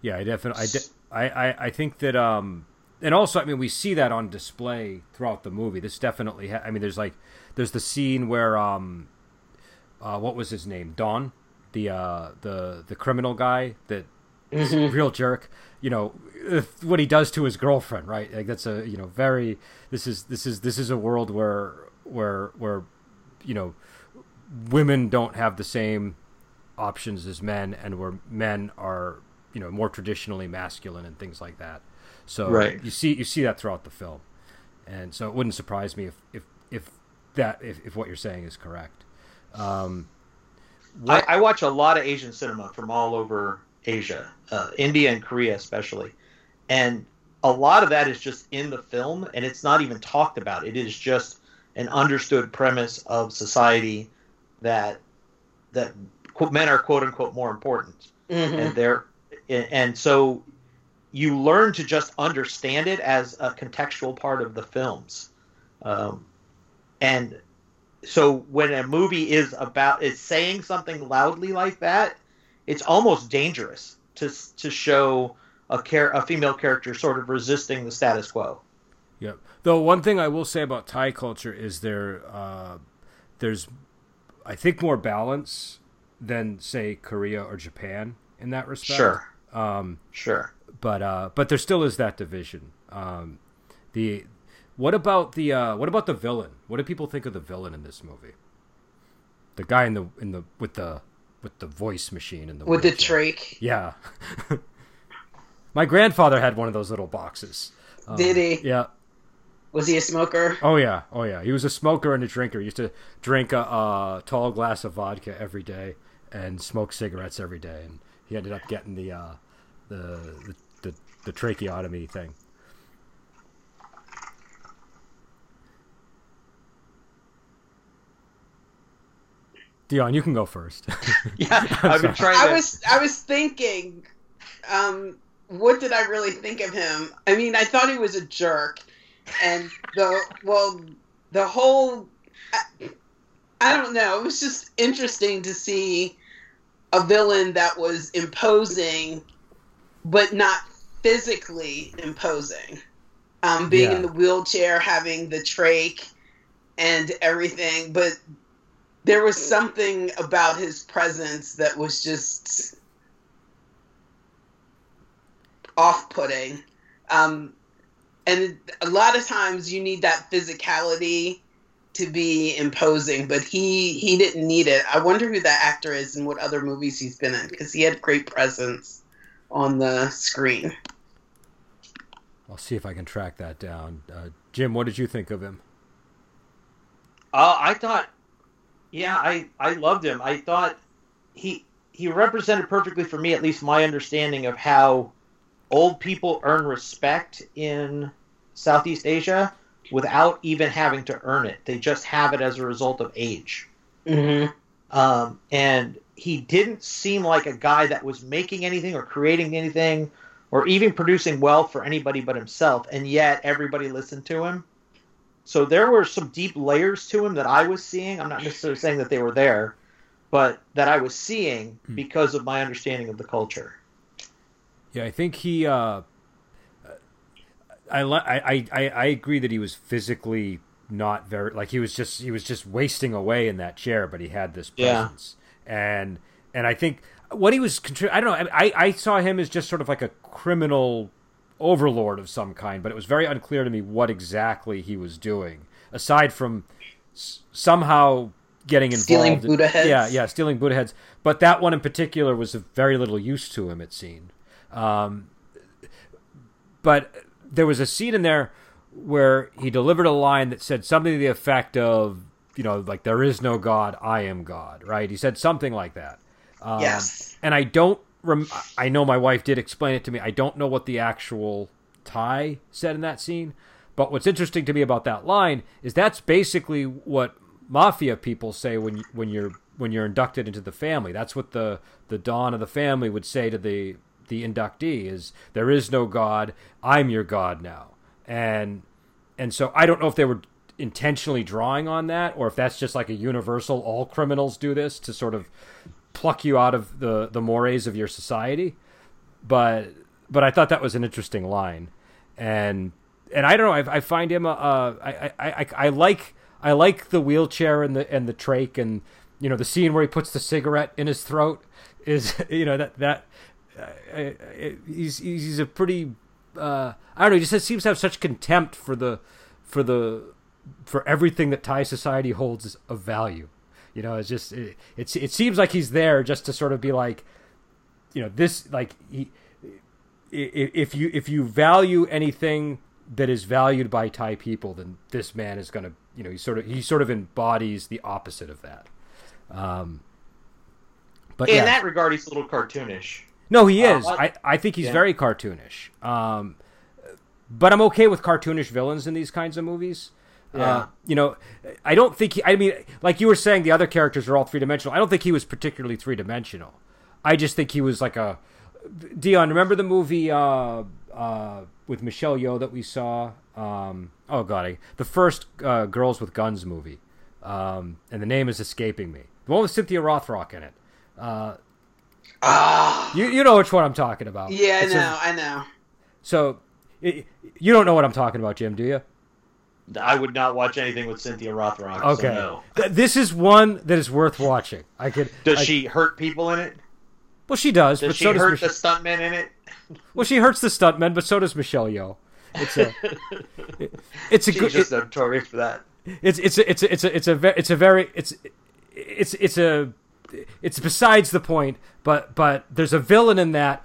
Yeah, I definitely I, de- I, I I think that um and also I mean we see that on display throughout the movie. This definitely ha- I mean there's like there's the scene where um uh what was his name? Don, the uh the the criminal guy that a real jerk. You know what he does to his girlfriend, right? Like that's a you know very this is this is this is a world where where where you know women don't have the same options as men and where men are you know more traditionally masculine and things like that so
Right.
you see you see that throughout the film and so it wouldn't surprise me if if, if that if, if what you're saying is correct um
I, I watch a lot of Asian cinema from all over Asia, uh, India and Korea especially, and a lot of that is just in the film, and it's not even talked about. It is just an understood premise of society that that men are quote unquote more important,
Mhm.
and they're and so you learn to just understand it as a contextual part of the films, um, and so when a movie is about is saying something loudly like that, it's almost dangerous to to show a char- a female character sort of resisting the status quo.
Yep. Though one thing I will say about Thai culture is there uh, there's I think more balance than say Korea or Japan in that respect.
Sure,
Um,
sure.
but uh, but there still is that division. Um, the what about the uh, what about the villain? What do people think of the villain in this movie? The guy in the in the with the with the voice machine in the
With the trach.
Yeah. My grandfather had one of those little boxes. Um,
Did he?
Yeah.
Was he a smoker?
Oh yeah. Oh yeah. He was a smoker and a drinker. He used to drink a, a tall glass of vodka every day and smoke cigarettes every day. And he ended up getting the uh, the, the the the tracheotomy thing. Dion, you can go first.
Yeah, I've been trying.
I was I was thinking, um, what did I really think of him? I mean, I thought he was a jerk, and the well, the whole, I, I don't know. It was just interesting to see a villain that was imposing, but not physically imposing. Um, being
Yeah.
in the wheelchair, having the trach, and everything, but there was something about his presence that was just off-putting um, and a lot of times you need that physicality to be imposing but he he didn't need it i wonder who that actor is and what other movies he's been in because he had great presence on the screen
I'll see if I can track that down. Uh, Jim, what did you think of him?
Uh, I thought, yeah, I I loved him. I thought he he represented perfectly for me, at least my understanding of how old people earn respect in Southeast Asia without even having to earn it. They just have it as a result of age.
mm-hmm.
Um, and he didn't seem like a guy that was making anything or creating anything or even producing wealth for anybody but himself. And yet everybody listened to him. So there were some deep layers to him that I was seeing. I'm not necessarily saying that they were there, but that I was seeing
Hmm.
because of my understanding of the culture.
Yeah, I think he. Uh, I, I I I agree that he was physically not very like he was just he was just wasting away in that chair, but he had this
Yeah.
presence, and and I think what he was I don't know I I saw him as just sort of like a criminal overlord of some kind, but it was very unclear to me what exactly he was doing aside from s- somehow getting involved
Stealing
in-
Buddha heads?
Yeah, yeah, stealing Buddha heads. But that one in particular was of very little use to him. It seemed. Um, but there was a scene in there where he delivered a line that said something to the effect of, you know, like "There is no God, I am God." Right? He said something like that. Um,
Yes.
And I don't. Rem- I know my wife did explain it to me. I don't know what the actual Thai said in that scene. But what's interesting to me about that line is that's basically what mafia people say when when you're when you're inducted into the family. That's what the the don of the family would say to the the inductee is there is no god. I'm your god now. And and so I don't know if they were intentionally drawing on that or if that's just like a universal all criminals do this to sort of pluck you out of the the mores of your society but but I thought that was an interesting line, and and I don't know. I, I find him. Uh, I, I I I like I like the wheelchair and the and the trach and you know the scene where he puts the cigarette in his throat is you know that that uh, uh, he's he's a pretty uh, I don't know. He just seems to have such contempt for the for the for everything that Thai society holds of value. You know, it's just it, it's it seems like he's there just to sort of be like, you know, this like he if you if you value anything that is valued by Thai people, then this man is going to you know he sort of he sort of embodies the opposite of that. Um, but
In
yeah.
that regard, he's a little cartoonish.
No, he
Uh,
is.
what-
I, I think he's
Yeah.
very cartoonish. Um, but I'm okay with cartoonish villains in these kinds of movies.
Yeah.
Uh, you know, I don't think he. I mean, like you were saying, the other characters are all three dimensional. I don't think he was particularly three dimensional. I just think he was like a. Dion, remember the movie uh, uh, with Michelle Yeoh that we saw? Um, oh God, I, the first uh, Girls with Guns movie, um, and the name is escaping me. The one with Cynthia Rothrock in it. Uh,
Ah.
you you know which one I'm talking about?
yeah, I
It's a-
know. I know.
so i you don't know what I'm talking about, Jim, do you?
I would not watch anything with Cynthia Rothrock. so
Okay.
no.
Th- this is one that is worth watching. I could.
Does
I-
she hurt people in it?
Well, she does,
Does
but
she
so does
hurt the stuntmen in it?
well, she hurts the stuntmen, but so does Michelle Yeoh. It's a. it- it's a
She's
good.
just
it-
notorious for that.
it's it's a, it's a, it's a it's a it's a very it's it's it's a it's besides the point but but there's a villain in that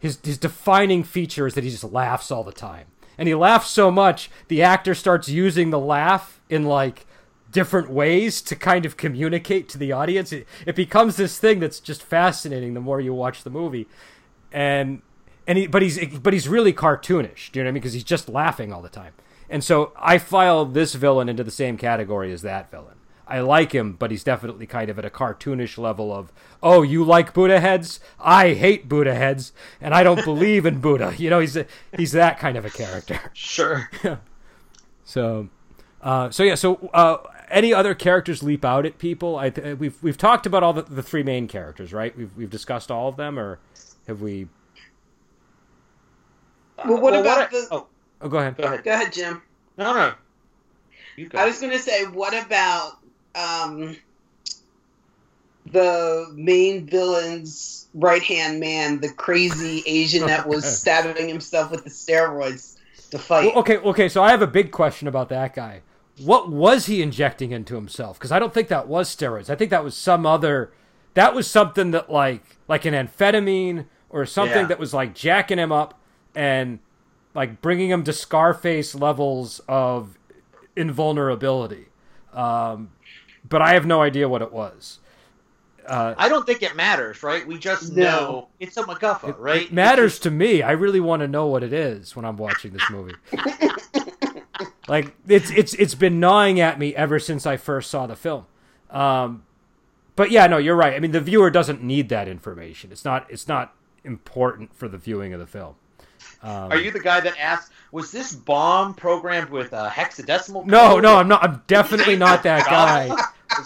his his defining feature is that he just laughs all the time and he laughs so much the actor starts using the laugh in like different ways to kind of communicate to the audience. It, it becomes this thing that's just fascinating the more you watch the movie. And and he but he's but he's really cartoonish do you know what i mean? Because he's just laughing all the time. And so i file this villain into the same category as that villain i like him but he's definitely kind of at a cartoonish level of oh you like buddha heads i hate buddha heads and i don't believe in buddha you know he's a, he's that kind of a character
Sure.
so, uh, so yeah. So, uh, any other characters leap out at people? I th- we've we've talked about all the, the three main characters, right? We've we've discussed all of them, or have we?
Well, what about
I-
the-
Oh,
Oh, go ahead.
go ahead.
Go ahead, Jim.
No, no. You go.
I was going to say, what about um, the main villain's right hand man, the crazy Asian that was stabbing himself with the steroids to fight?
Well, okay, okay. So I have a big question about that guy. What was he injecting into himself? Because I don't think that was steroids. I think that was some other. That was something that like like an amphetamine or something
Yeah.
that was like jacking him up and like bringing him to Scarface levels of invulnerability. Um, but I have no idea what it was. Uh,
I don't think it matters, right? We just
No.
know it's a MacGuffin, right?
It matters to me. I really want to know what it is when I'm watching this movie. like it's it's it's been gnawing at me ever since I first saw the film. Um, but yeah, no, you're right. I mean, the viewer doesn't need that information. It's not it's not important for the viewing of the film.
Um, Are you the guy that asked, was this bomb programmed with a hexadecimal?
No, no, I'm not. I'm definitely not that guy.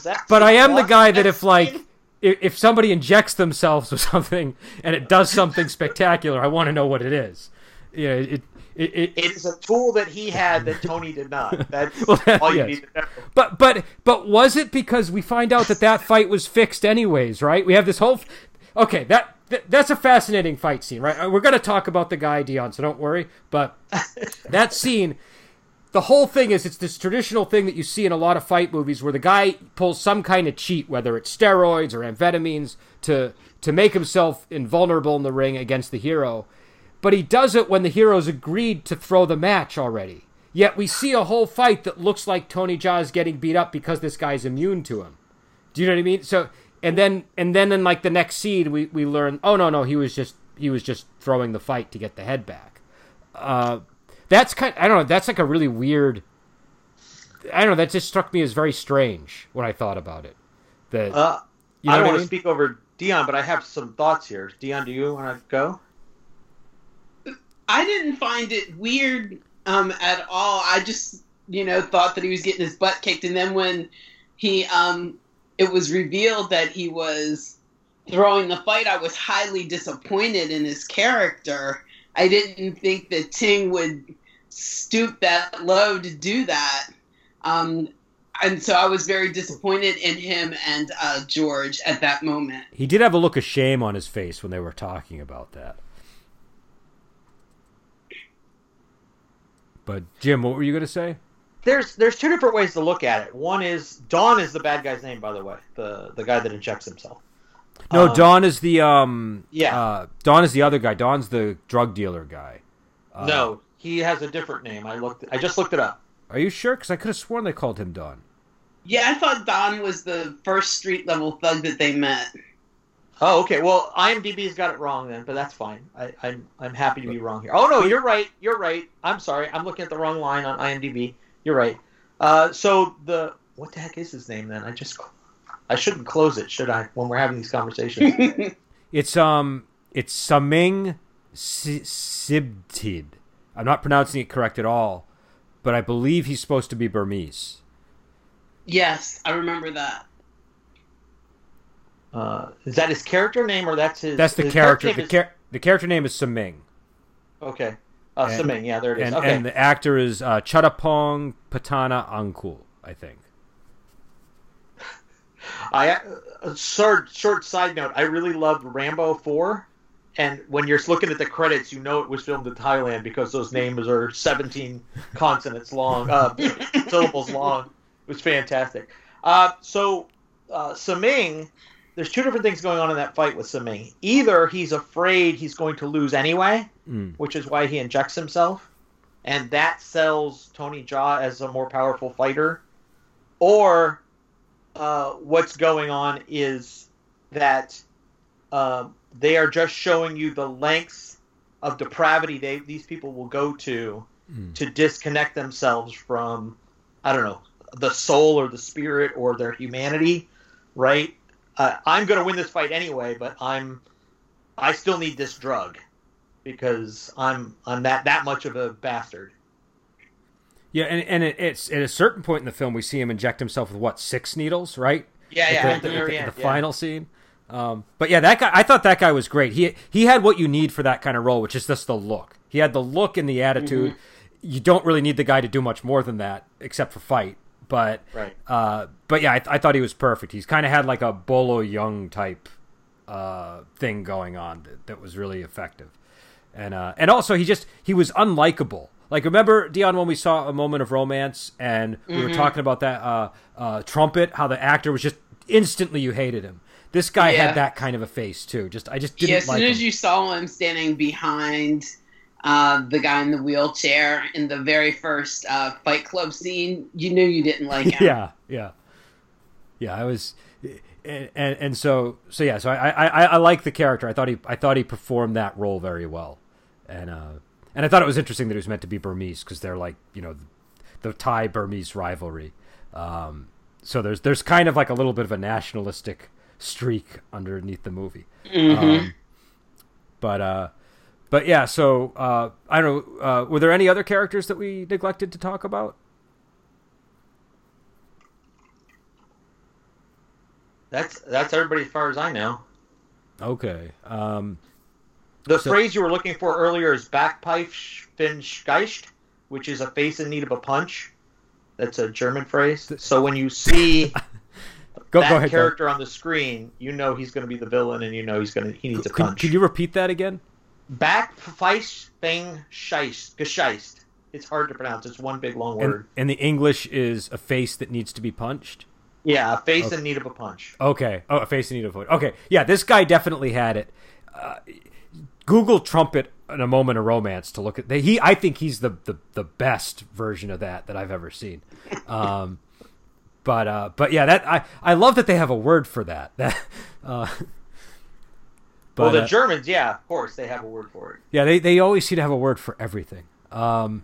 that but I am the guy that if like if somebody injects themselves with something and it does something spectacular, I want to know what it is. Yeah, it, it, it,
it is a tool that he had that Tony did not. That's well, all you yes. need to know.
But but but was it because we find out that that fight was fixed anyways? Right? We have this whole. Okay, that that's a fascinating fight scene, right? Uh, we're going to talk about the guy Dion, so don't worry. But that scene, the whole thing is it's this traditional thing that you see in a lot of fight movies where the guy pulls some kind of cheat, whether it's steroids or amphetamines, to to make himself invulnerable in the ring against the hero. But he does it when the hero's agreed to throw the match already. Yet we see a whole fight that looks like Tony Jaa is getting beat up because this guy's immune to him. Do you know what I mean? So and then and then in like the next scene we we learn oh no no he was just he was just throwing the fight to get the head back. Uh that's kind i don't know that's like a really weird i don't know that just struck me as very strange when i thought about it. That
uh, you know i don't want I mean? to speak over dion but i have some thoughts here. Dion do you want to go?
I didn't find it weird um at all. I just you know thought that he was getting his butt kicked and then when he um it was revealed that he was throwing the fight, I was highly disappointed in his character. I didn't think that Ting would stoop that low to do that. Um, and so I was very disappointed in him and uh, George at that moment.
He did have a look of shame on his face when they were talking about that. But Jim, what were you going to say?
There's there's two different ways to look at it. One is Don is the bad guy's name, by the way, the the guy that injects himself.
No, um, Don is the um yeah. Uh, Don is the other guy. Don's the drug dealer guy.
Uh, no, he has a different name. I looked. I just looked it up.
Are you sure? Because I could have sworn they called him Don.
Yeah, I thought Don was the first street level thug that they met.
Oh, okay. Well, IMDb's got it wrong then, but that's fine. I, I'm I'm happy to be wrong here. Oh no, you're right. You're right. I'm sorry. I'm looking at the wrong line on IMDb. You're right. Uh, so the what the heck is his name then? I just I shouldn't close it, should I? When we're having these conversations.
it's um it's Saming Sibtid. I'm not pronouncing it correct at all, but I believe he's supposed to be Burmese.
Yes, I remember that.
Uh, is that his character name or that's his?
That's the
his
character. character the, char- the character name is Saming.
Okay. Uh, and, Saming, yeah, there it is.
And,
okay.
and the actor is uh, Chuttapong Patana Angkul, I think.
I uh, short short side note. I really loved Rambo Four, and when you're looking at the credits, you know it was filmed in Thailand because those names are 17 consonants long, uh, syllables long. It was fantastic. Uh, so uh, Saming there's two different things going on in that fight with Sami. Either he's afraid he's going to lose anyway, mm. which is why he injects himself, and that sells Tony Jaa as a more powerful fighter, or uh, what's going on is that uh, they are just showing you the lengths of depravity they these people will go to mm. to disconnect themselves from I don't know the soul or the spirit or their humanity, right? Uh, I'm going to win this fight anyway, but I'm I still need this drug because I'm I'm that that much of a bastard.
Yeah, and and it, it's at a certain point in the film we see him inject himself with what six needles, right?
Yeah, yeah,
at the, the, the, the yeah. final scene. Um, but yeah, that guy. I thought that guy was great. He he had what you need for that kind of role, which is just the look. He had the look and the attitude. Mm-hmm. You don't really need the guy to do much more than that, except for fight. But
right.
Uh, but yeah, I, th- I, thought he was perfect. He's kind of had like a Bolo Yeung type uh, thing going on that, that was really effective, and uh, and also he just he was unlikable. Like remember Dion when we saw a moment of romance and we mm-hmm. were talking about that uh, uh, trumpet, how the actor was just instantly you hated him. This guy yeah. had that kind of a face too. Just I just didn't. Yeah, as
soon
like
as
him.
you saw him standing behind uh, the guy in the wheelchair in the very first uh, Fight Club scene, you knew you didn't like him.
yeah, yeah, yeah. I was, and, and, and so so yeah. So I, I I like the character. I thought he I thought he performed that role very well, and uh, and I thought it was interesting that he was meant to be Burmese because they're like you know the, the Thai Burmese rivalry. Um, so there's there's kind of like a little bit of a nationalistic streak underneath the movie.
Mm-hmm. Um,
but uh but yeah, so uh, I don't know. Uh, were there any other characters that we neglected to talk about?
That's that's everybody as far as I know.
Okay. Um,
The
So-
phrase you were looking for earlier is Backpfeifengeist, which is a face in need of a punch. That's a German phrase. So when you see
go
that
go ahead.
Character on the screen, you know he's going to be the villain, and you know he's going to he needs a punch.
could you repeat that again?
Backpfeifengeist. Gescheist. It's hard to pronounce. It's one big long word.
and the English is a face that needs to be punched.
Yeah, a face
Okay.
in need of a punch.
Okay. Oh, a face in need of a punch. Okay. Yeah, this guy definitely had it. Uh, Google trumpet in a moment of romance to look at. He, I think he's the, the the best version of that that I've ever seen. Um, but uh, but yeah, that I I love that they have a word for that. That. Uh, but,
well, the
uh,
Germans, yeah, of course, they have a word for it.
yeah, they, they always seem to have a word for everything. Um,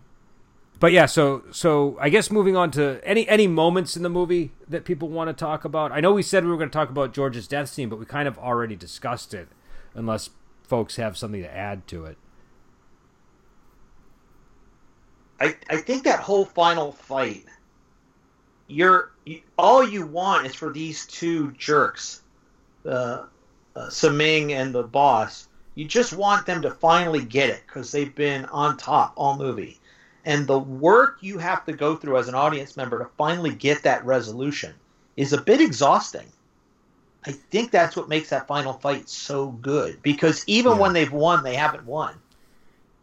but yeah, so so I guess moving on to any any moments in the movie that people want to talk about. I know we said we were going to talk about George's death scene, but we kind of already discussed it. Unless folks have something to add to it.
I, I think that whole final fight, you're you, all you want is for these two jerks, uh, uh, Saming and the boss. You just want them to finally get it because they've been on top all movie, and the work you have to go through as an audience member to finally get that resolution is a bit exhausting. I think that's what makes that final fight so good because even
Yeah.
when they've won, they haven't won.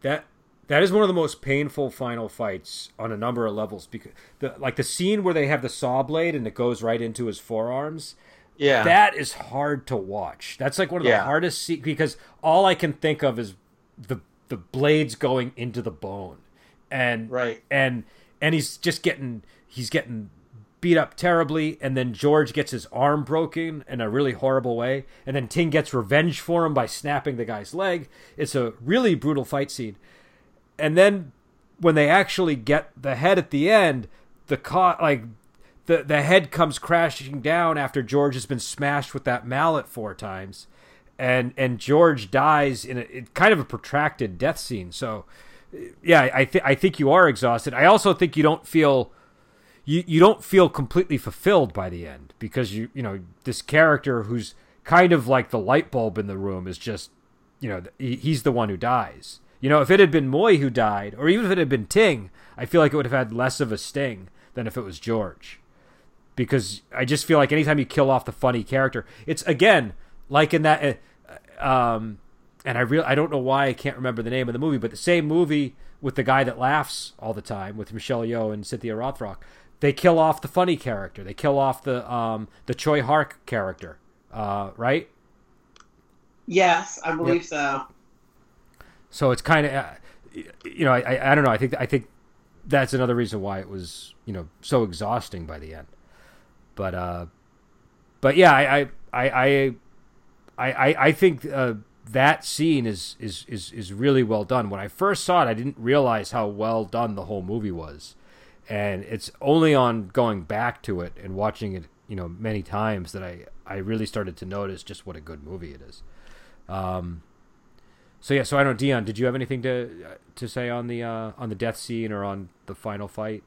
That that is one of the most painful final fights on a number of levels because the like the scene where they have the saw blade and it goes right into his forearms.
Yeah,
That is hard to watch. That's like one of the hardest se- because all I can think of is the the blades going into the bone, and
right.
and and he's just getting he's getting beat up terribly, and then George gets his arm broken in a really horrible way, and then Ting gets revenge for him by snapping the guy's leg. It's a really brutal fight scene, and then when they actually get the head at the end, the co- like the the head comes crashing down after George has been smashed with that mallet four times, and and George dies in a in kind of a protracted death scene. So, yeah, I think I think you are exhausted. I also think you don't feel you you don't feel completely fulfilled by the end because you you know this character who's kind of like the light bulb in the room is just you know he, he's the one who dies. You know, if it had been Muay who died, or even if it had been Ting, I feel like it would have had less of a sting than if it was George because I just feel like anytime you kill off the funny character, it's again like in that. Uh, um, and I real I don't know why I can't remember the name of the movie, but the same movie with the guy that laughs all the time with Michelle Yeoh and Cynthia Rothrock. They kill off the funny character. They kill off the um, the Tsui Hark character, uh, right?
Yes, I believe so.
So it's kind of, uh, you know, I, I I don't know. I think I think that's another reason why it was you know so exhausting by the end. But uh, but yeah, I I I I I, I think uh, that scene is, is is is really well done. When I first saw it, I didn't realize how well done the whole movie was, and it's only on going back to it and watching it, you know, many times that I I really started to notice just what a good movie it is. Um, so yeah, so I don't Dion. Did you have anything to to say on the uh, on the death scene or on the final fight?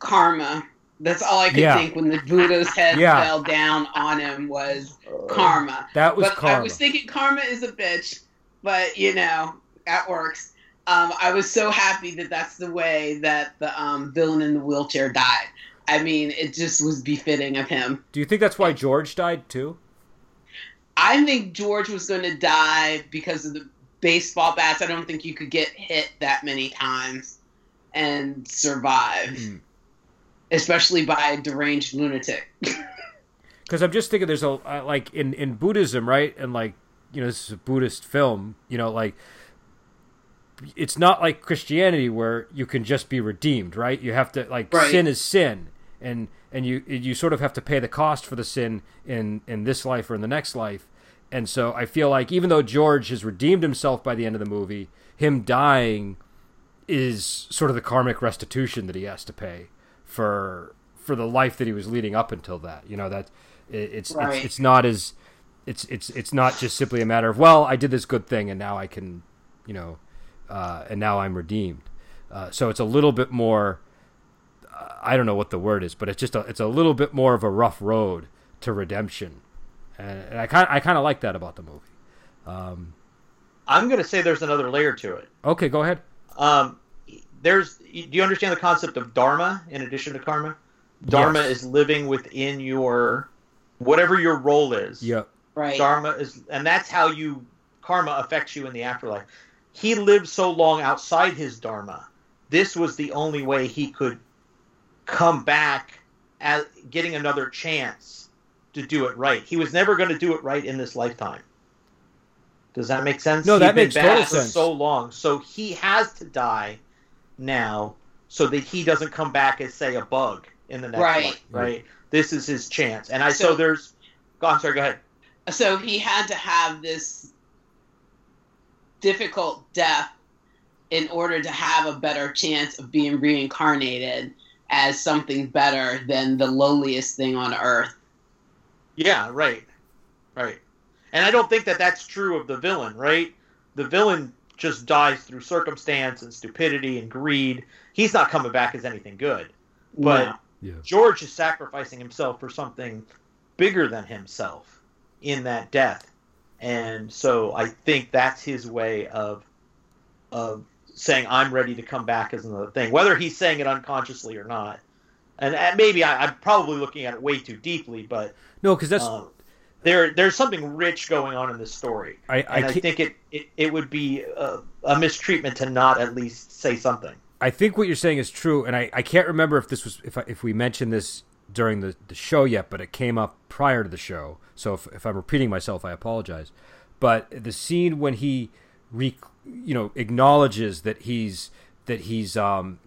Karma. That's all I could
Yeah.
think when the Buddha's head
Yeah.
fell down on him was karma.
That was
but
karma.
I was thinking karma is a bitch, but you know that works. Um, I was so happy that that's the way that the um, villain in the wheelchair died. I mean, it just was befitting of him.
Do you think that's why George died too?
I think George was going to die because of the baseball bats. I don't think you could get hit that many times and survive,
Mm.
Especially by a deranged lunatic.
Because I'm just thinking, there's a uh, like in in Buddhism, right? And like you know, this is a Buddhist film. You know, like it's not like Christianity where you can just be redeemed, right? You have to like
Right.
sin is sin, and and you you sort of have to pay the cost for the sin in in this life or in the next life. And so I feel like even though George has redeemed himself by the end of the movie, him dying is sort of the karmic restitution that he has to pay for for the life that he was leading up until that. You know that it, it's
Right.
it's it's not as it's it's it's not just simply a matter of well, I did this good thing and now I can, you know, uh, and now I'm redeemed. Uh, so it's a little bit more. Uh, I don't know what the word is, but it's just a, it's a little bit more of a rough road to redemption, and, and I kind I kind of like that about the movie. Um,
I'm going to say there's another layer to it.
okay, go ahead.
Um, there's. Do you understand the concept of dharma in addition to karma? Dharma
Yes.
is living within your whatever your role is.
Yep.
Right.
Dharma is, and that's how you karma affects you in the afterlife. He lived so long outside his dharma. This was the only way he could come back as getting another chance to do it right. He was never going to do it right in this lifetime. Does that make sense?
No,
He'd
that makes total sense.
So long, so he has to die now, so that he doesn't come back as say a bug in the next
Right.
life. Right. This is his chance, and I so,
So-
there's. Go on, sorry. Go ahead.
so he had to have this difficult death in order to have a better chance of being reincarnated as something better than the lowliest thing on earth.
Yeah, right, right. And I don't think that that's true of the villain, right? The villain just dies through circumstance and stupidity and greed. He's not coming back as anything good. But
No.
Yeah.
George is sacrificing himself for something bigger than himself in that death. And so I think that's his way of of saying I'm ready to come back as another thing, whether he's saying it unconsciously or not. And, maybe I, I'm probably looking at it way too deeply, but
No, because that's
um, there there's something rich going on in this story,
I I,
and I, think it, it, it would be a, a mistreatment to not at least say something.
I think what you're saying is true, and I, I can't remember if this was if I, if we mentioned this during the, the show yet, but it came up prior to the show. So if, if I'm repeating myself, I apologize. But the scene when he, re, you know, acknowledges that he's that he's um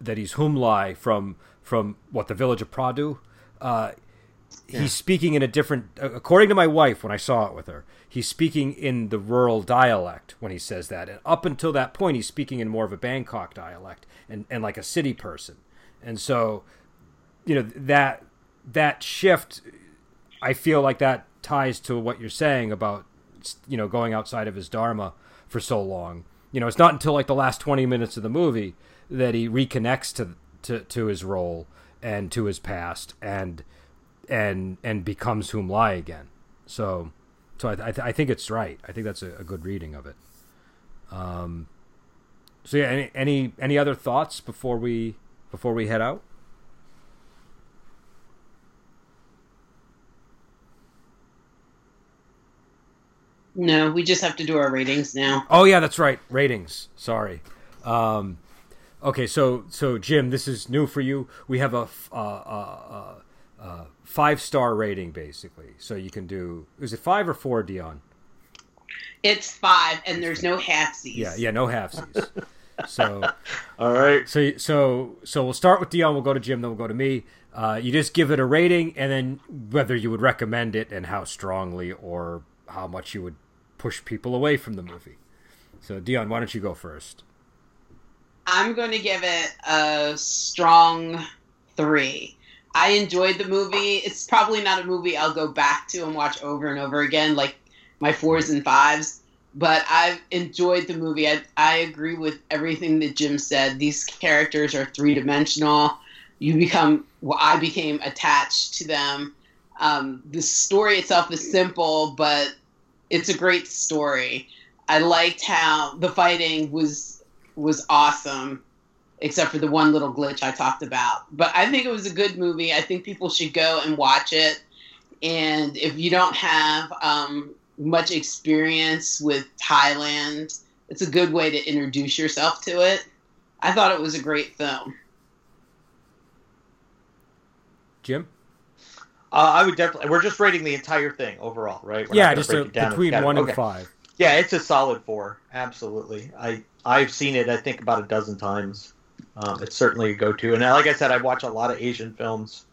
that he's Humlai from from what the village of Pradu, uh, he's speaking in a different. According to my wife, when I saw it with her, he's speaking in the rural dialect when he says that. And up until that point, he's speaking in more of a Bangkok dialect and, and like a city person. And so, you know that that shift, I feel like that ties to what you're saying about you know going outside of his dharma for so long. You know, it's not until like the last 20 minutes of the movie that he reconnects to to, to his role and to his past and and and becomes Humlai again. So, so I, I, th- I think it's right. I think that's a, a good reading of it. Um, so yeah, any any any other thoughts before we before we head out?
No, we just have to do our ratings now.
Oh yeah, that's right. Ratings. Sorry. Um, okay, so so Jim, this is new for you. We have a uh, uh, uh, five star rating basically. So you can do. Is it five or four, Dion?
It's five, and there's no halfsies.
Yeah, yeah, no halfsies. so
All right.
so so so we'll start with Dion. We'll go to Jim. Then we'll go to me. Uh, you just give it a rating, and then whether you would recommend it and how strongly or how much you would push people away from the movie. So Dion, why don't you go first?
I'm going to give it a strong three. I enjoyed the movie. It's probably not a movie I'll go back to and watch over and over again, like my fours and fives. But I've enjoyed the movie. I, I agree with everything that Jim said. These characters are three dimensional. You become, well, I became attached to them. Um, the story itself is simple, but it's a great story. I liked how the fighting was was awesome, except for the one little glitch I talked about. But I think it was a good movie. I think people should go and watch it. And if you don't have um, much experience with Thailand, it's a good way to introduce yourself to it. I thought it was a great film.
Jim?
Uh, I would definitely. We're just rating the entire thing overall, right? We're
yeah, just a, between one and
categories.
five.
Yeah, it's a solid four. Absolutely. I I've seen it. I think about a dozen times. Um, it's certainly a go-to. And like I said, I watch a lot of Asian films.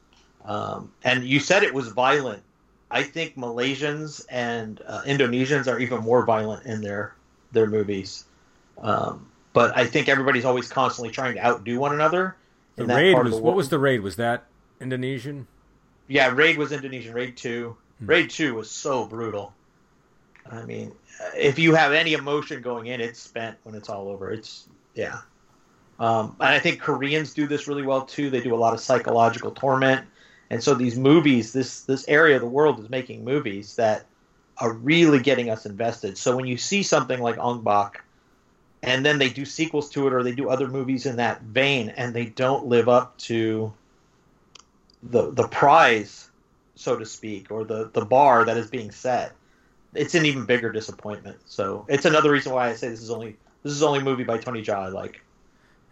Um, and you said it was violent. I think Malaysians and uh, Indonesians are even more violent in their their movies. Um, but I think everybody's always constantly trying to outdo one another.
The raid was
the
what was the raid? Was that Indonesian?
Yeah, Raid was Indonesian. Raid two. Hmm. Raid Two was so brutal. I mean, if you have any emotion going in, it's spent when it's all over. It's yeah. Um, and I think Koreans do this really well too. They do a lot of psychological torment, and so these movies, this this area of the world is making movies that are really getting us invested. So when you see something like Ong Bak, and then they do sequels to it, or they do other movies in that vein, and they don't live up to the the prize, so to speak, or the the bar that is being set, it's an even bigger disappointment. So it's another reason why I say this is only this is only movie by Tony Jaa I like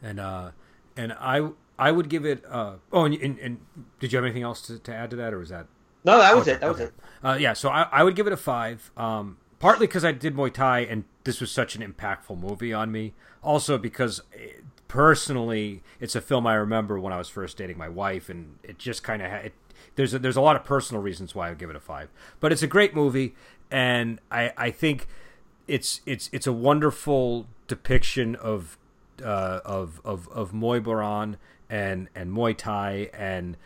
and uh, and I I would give it. Uh, oh, and, and, and did you have anything else to, to, add to that, or was that?
No, that was okay, it. That okay. was it.
Uh, yeah, so I, I would give it a five. Um, partly because I did Muay Thai, and this was such an impactful movie on me. Also because it, eh, personally, it's a film I remember when I was first dating my wife, and it just kind of had. It, there's a, there's a lot of personal reasons why I would give it a five, but it's a great movie, and I I think it's it's it's a wonderful depiction of uh, of of of Muay Boran and and Muay Thai and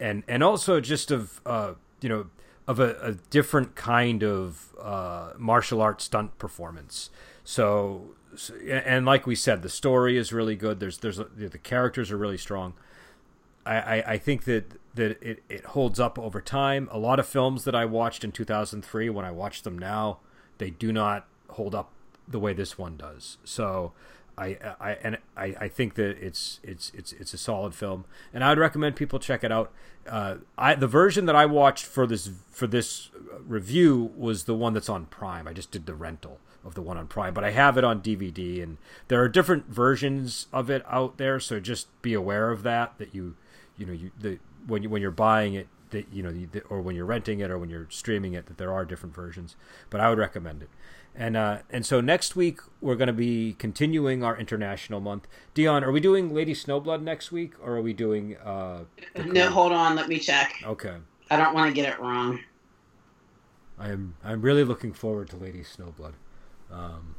and and also just of uh, you know of a, a different kind of uh, martial arts stunt performance. So, so, and like we said, the story is really good. There's there's the characters are really strong. I, I, I think that that it, it holds up over time. A lot of films that I watched in 2003, when I watch them now, they do not hold up the way this one does. So I, I and I, I think that it's it's it's it's a solid film, and I would recommend people check it out. Uh, I the version that I watched for this for this review was the one that's on Prime. I just did the rental of the one on Prime, but I have it on DVD, and there are different versions of it out there. So just be aware of that. That you you know you the when you when you're buying it that you know or when you're renting it or when you're streaming it that there are different versions. But I would recommend it. And uh, and so next week we're going to be continuing our international month. Dion, are we doing Lady Snowblood next week, or are we doing? Uh,
no, hold on. Let me check.
Okay.
I don't want to get it wrong.
I'm I'm really looking forward to Lady Snowblood. Um,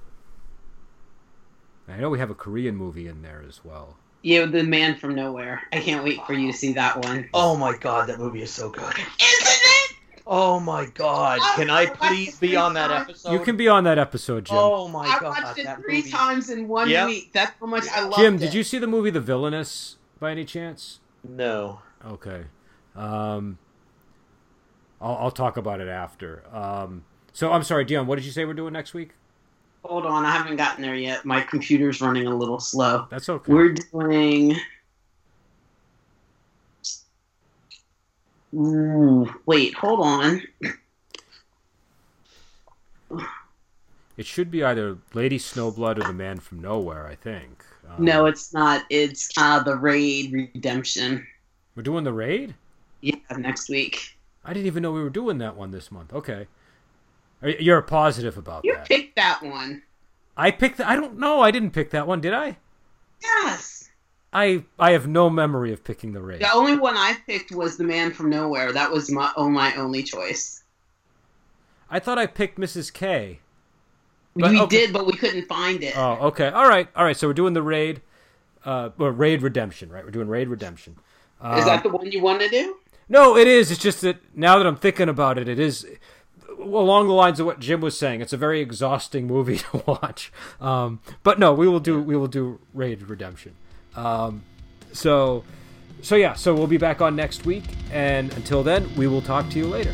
I know we have a Korean movie in there as well.
Yeah, The Man from Nowhere. I can't wait for you to see that one.
Oh my god, that movie is so good.
Isn't it?
Oh my god! Can I please be on that episode?
You can be on that episode, Jim.
Oh my
I
god!
I watched it three movie. times in one yep. week. That's how much I love.
Jim, did you see the movie The Villainess by any chance?
No.
Okay. Um, I'll, I'll talk about it after. Um, so I'm sorry, Dion. What did you say we're doing next week?
Hold on, I haven't gotten there yet. My computer's running a little slow.
That's okay.
We're doing. Ooh, wait, hold on.
It should be either Lady Snowblood or the Man from Nowhere, I think.
Um, no, it's not. It's uh, the Raid Redemption.
We're doing the Raid?
Yeah, next week.
I didn't even know we were doing that one this month. Okay. You're positive about
you
that.
You picked that one.
I picked. The, I don't know. I didn't pick that one, did I?
Yes.
I I have no memory of picking the raid.
The only one I picked was the Man from Nowhere. That was my oh my only choice.
I thought I picked Mrs. K.
But, we okay. did, but we couldn't find it.
Oh, okay. All right, all right. So we're doing the raid, uh, or raid redemption, right? We're doing raid redemption.
Um, is that the one you want to do?
No, it is. It's just that now that I'm thinking about it, it is along the lines of what Jim was saying. It's a very exhausting movie to watch. Um, but no, we will do we will do raid redemption. Um, so, so yeah, so we'll be back on next week, and until then, we will talk to you later.